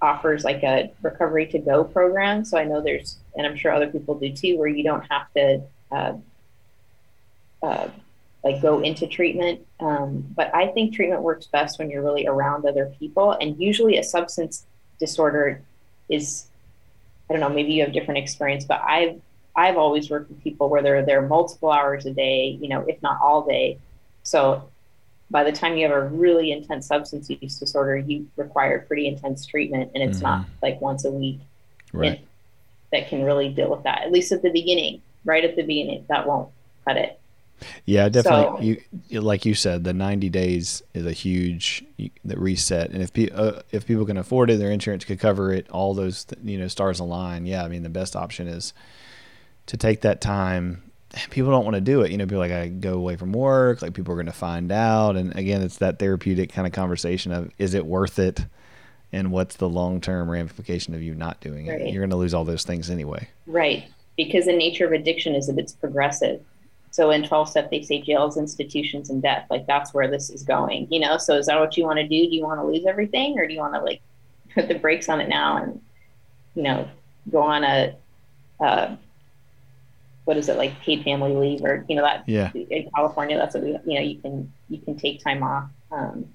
offers like a recovery to go program. So I know there's, and I'm sure other people do too, where you don't have to. Uh, uh, like go into treatment. Um, but I think treatment works best when you're really around other people. And usually a substance disorder is, I don't know, maybe you have different experience, but I've I've always worked with people where they're there multiple hours a day, you know, if not all day. So by the time you have a really intense substance use disorder, you require pretty intense treatment, and it's mm-hmm. not like once a week. Right. that can really deal with that. At least at the beginning, right at the beginning, that won't cut it. Yeah, definitely. So, you like you said, the 90 days is a huge the reset, and if pe- uh, if people can afford it, their insurance could cover it. All those you know stars align. Yeah, I mean the best option is to take that time. People don't want to do it. You know, people like I go away from work. Like people are going to find out, and again, it's that therapeutic kind of conversation of is it worth it, and what's the long term ramification of you not doing it? You're going to lose all those things anyway. Right, because the nature of addiction is that it's progressive so in 12 step, they say jails, institutions, and death. Like that's where this is going, you know? So is that what you want to do? Do you want to lose everything or do you want to like put the brakes on it now and, you know, go on a, uh, what is it like paid family leave or, you know, that yeah. in California, that's what we, you know, you can, you can take time off. Um,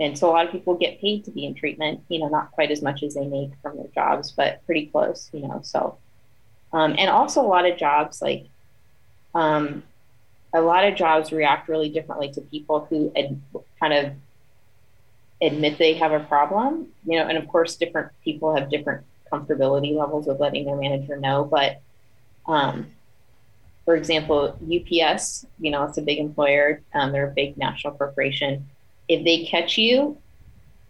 and so a lot of people get paid to be in treatment, you know, not quite as much as they make from their jobs, but pretty close, you know? So, um, and also a lot of jobs like, um, a lot of jobs react really differently to people who ad, kind of admit they have a problem, you know, and of course, different people have different comfortability levels with letting their manager know. But um, for example, UPS, you know, it's a big employer. Um, they're a big national corporation. If they catch you,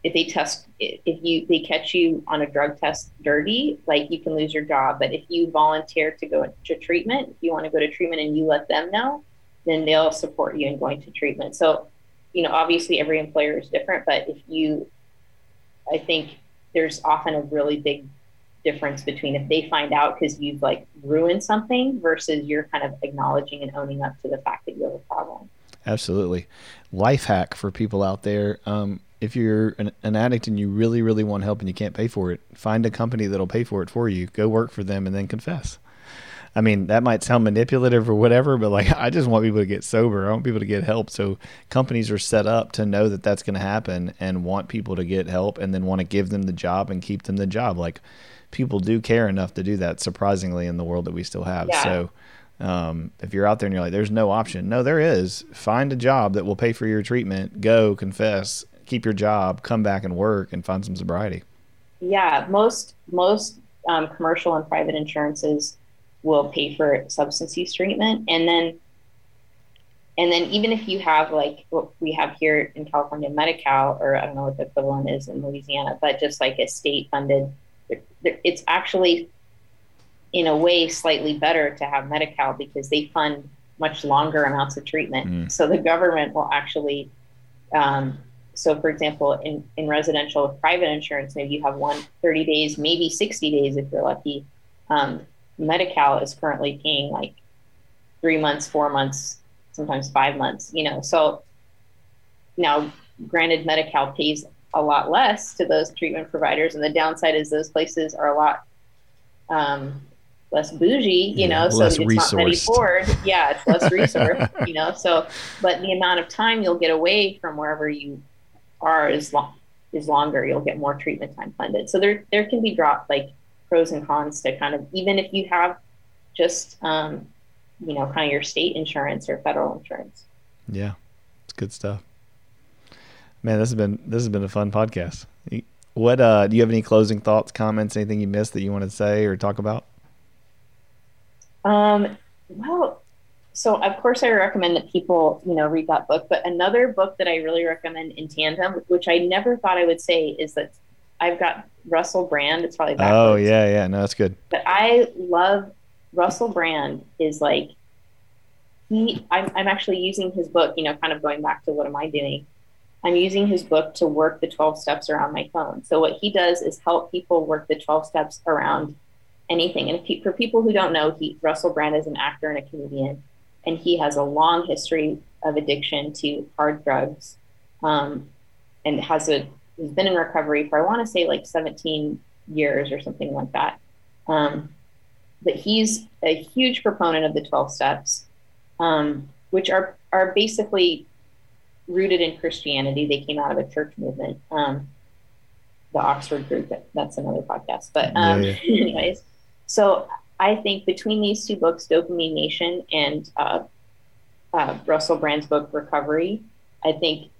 if they test, if you they catch you on a drug test dirty, like you can lose your job. But if you volunteer to go to treatment, if you want to go to treatment and you let them know, then they'll support you in going to treatment. So, you know, obviously every employer is different, but if you, I think there's often a really big difference between if they find out because you've like ruined something versus you're kind of acknowledging and owning up to the fact that you have a problem. Absolutely. Life hack for people out there. Um, if you're an, an, addict and you really, really want help and you can't pay for it, find a company that'll pay for it for you. Go work for them and then confess. I mean, that might sound manipulative or whatever, but like, I just want people to get sober. I want people to get help. So companies are set up to know that that's going to happen and want people to get help and then want to give them the job and keep them the job. Like, people do care enough to do that surprisingly in the world that we still have. Yeah. So um, if you're out there and you're like, there's no option, no, there is. Find a job that will pay for your treatment. Go confess, keep your job, come back and work, and find some sobriety. Yeah, most most um, commercial and private insurances will pay for substance use treatment, and then and then even if you have like what we have here in California, Medi-Cal, or I don't know what the equivalent is in Louisiana, but just like a state funded it's actually in a way slightly better to have Medi-Cal because they fund much longer amounts of treatment. Mm. So the government will actually, um, so for example, in, in residential private insurance, maybe you have one 30 days, maybe 60 days if you're lucky. Um, Medi-Cal is currently paying like three months, four months, sometimes five months, you know. So now, granted, Medi-Cal pays a lot less to those treatment providers. And the downside is those places are a lot um, less bougie, you yeah, know, so it's resourced. not Betty Ford. Yeah, it's less resource, you know. So, but the amount of time you'll get away from wherever you are is long is longer. You'll get more treatment time funded. So there there can be dropped like pros and cons to kind of even if you have just um, you know kind of your state insurance or federal insurance. Yeah, it's good stuff. Man, this has been this has been a fun podcast. What uh, do you have any closing thoughts, comments, anything you missed that you want to say or talk about? Um, well, so of course I recommend that people, you know, read that book. But another book that I really recommend in tandem, which I never thought I would say, is that I've got Russell Brand. It's probably backwards. oh yeah yeah no that's good. But I love Russell Brand. Is like he. I'm I'm actually using his book. You know, kind of going back to what am I doing I'm using his book to work the 12 steps around my phone. So what he does is help people work the 12 steps around anything. And he, for people who don't know, he Russell Brand is an actor and a comedian, and he has a long history of addiction to hard drugs, um, and has a has been in recovery for I want to say like 17 years or something like that. Um, but he's a huge proponent of the 12 steps, um, which are are basically rooted in Christianity. They came out of a church movement. Um, the Oxford group, that, that's another podcast. But um, yeah, yeah. anyways, so I think between these two books, Dopamine Nation and uh, uh, Russell Brand's book Recovery, I think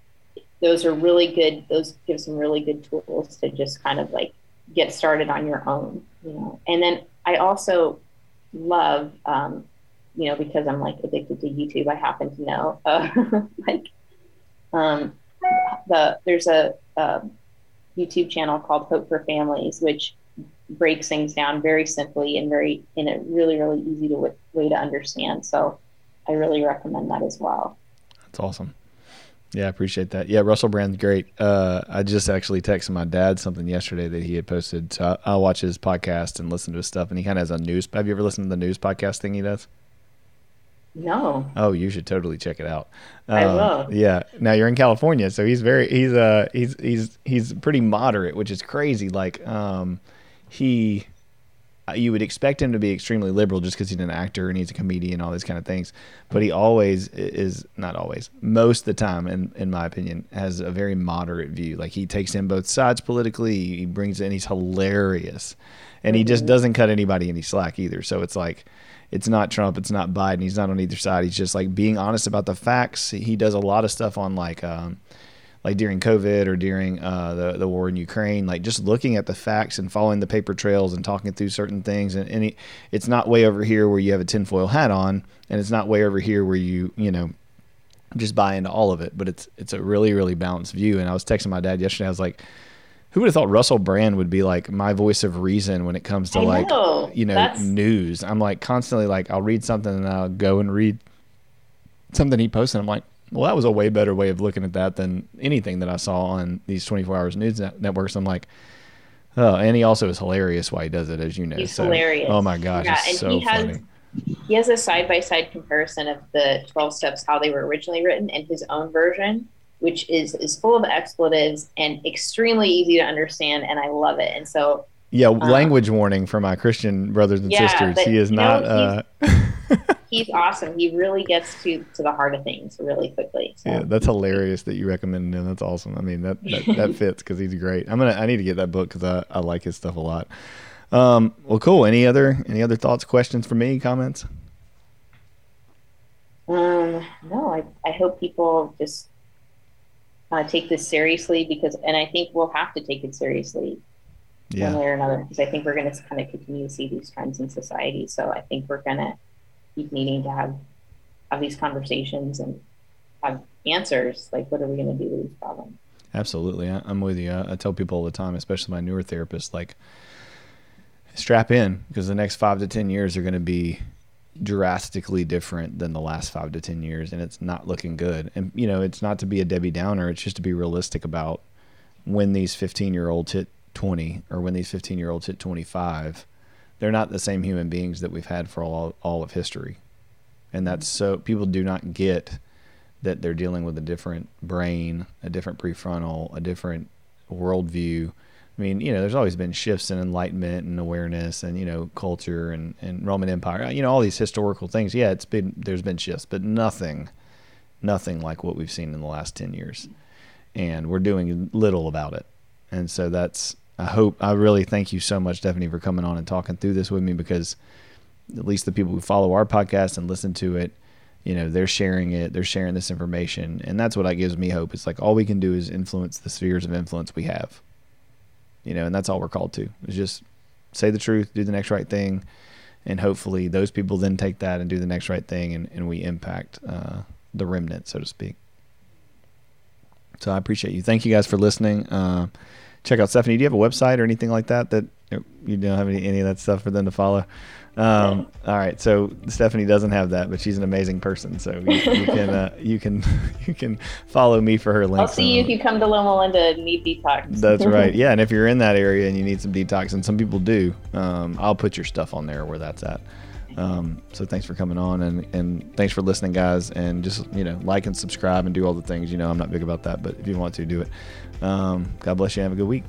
those are really good. Those give some really good tools to just kind of like get started on your own, you know. And then I also love, um, you know, because I'm like addicted to YouTube. I happen to know, uh, like um, the there's a, a, YouTube channel called Hope for Families, which breaks things down very simply and very in a really really easy to way to understand. So I really recommend that as well. That's awesome. Yeah, I appreciate that. Yeah, Russell Brand's great. Uh, I just actually texted my dad something yesterday that he had posted. So I, will watch his podcast and listen to his stuff. And he kind of has a news. Have you ever listened to the news podcast thing he does? No. Oh, you should totally check it out. I um, will. Yeah. Now you're in California, so he's very he's uh he's he's he's pretty moderate, which is crazy. Like um he you would expect him to be extremely liberal just because he's an actor and he's a comedian, all these kind of things. But he always is not always, most of the time, in in my opinion, has a very moderate view. Like he takes in both sides politically. He brings in. He's hilarious, and he just mm-hmm. doesn't cut anybody any slack either. So it's like it's not Trump, it's not Biden. He's not on either side. He's just like being honest about the facts. He does a lot of stuff on like um, like during COVID or during uh, the the war in Ukraine, like just looking at the facts and following the paper trails and talking through certain things. And, and it's not way over here where you have a tinfoil hat on, and it's not way over here where you you know just buy into all of it. But it's it's a really really balanced view. And I was texting my dad yesterday. I was like. Who would have thought Russell Brand would be like my voice of reason when it comes to I like know. you know That's- news? I'm like constantly like I'll read something and I'll go and read something he posted. I'm like, well, that was a way better way of looking at that than anything that I saw on these 24 hours news net- networks. I'm like, oh, and he also is hilarious why he does it, as you know. He's so, hilarious. Oh my gosh, Yeah, it's and so he has- funny. He has a side by side comparison of the 12 steps, how they were originally written, and his own version, which is, is full of expletives and extremely easy to understand. And I love it. And so, Yeah, language warning for my Christian brothers and Uh, Yeah, sisters. He is you know, not. uh, he's awesome. He really gets to, to the heart of things really quickly. So. Yeah, that's hilarious that you recommended him. That's awesome. I mean, that that, that fits because he's great. I'm gonna. I need to get that book because I, I like his stuff a lot. Um, well, cool. Any other any other thoughts, questions for me, comments? Um, no, I, I hope people just uh, take this seriously because, and I think we'll have to take it seriously one way or another because I think we're going to kind of continue to see these trends in society. So I think we're going to keep needing to have have these conversations and have answers. Like, what are we going to do with these problems? absolutely. I, I'm with you. I, I tell people all the time, especially my newer therapists, like strap in because the next five to ten years are going to be drastically different than the last five to ten years, and it's not looking good. And you know, it's not to be a Debbie Downer. It's just to be realistic about when these 15 year olds hit 20 or when these 15 year olds hit 25. They're not the same human beings that we've had for all all of history, and that's so people do not get that they're dealing with a different brain, a different prefrontal, a different worldview. I mean, you know, there's always been shifts in enlightenment and awareness and, you know, culture and, and Roman Empire, you know, all these historical things. Yeah, it's been, there's been shifts, but nothing, nothing like what we've seen in the last 10 years. And we're doing little about it. And so that's, I hope, I really thank you so much, Stephanie, for coming on and talking through this with me because at least the people who follow our podcast and listen to it, you know they're sharing it they're sharing this information and that's what that gives me hope. It's like all we can do is influence the spheres of influence we have you know and that's all we're called to is just say the truth do the next right thing and hopefully those people then take that and do the next right thing and, and we impact uh, the remnant so to speak. So i appreciate you. Thank you guys for listening. Uh, check out stephanie do you have a website or anything like that that you don't have any, any of that stuff for them to follow um, all right, so Stephanie doesn't have that, but she's an amazing person. So you, you can uh, you can you can follow me for her links. I'll see you if you come to Loma Linda and need detox. That's right. Yeah, and if you're in that area and you need some detox, and some people do, um, I'll put your stuff on there where that's at. Um, so thanks for coming on, and and thanks for listening, guys. And just you know, like and subscribe and do all the things. You know, I'm not big about that, but if you want to, do it. Um, God bless you. Have a good week.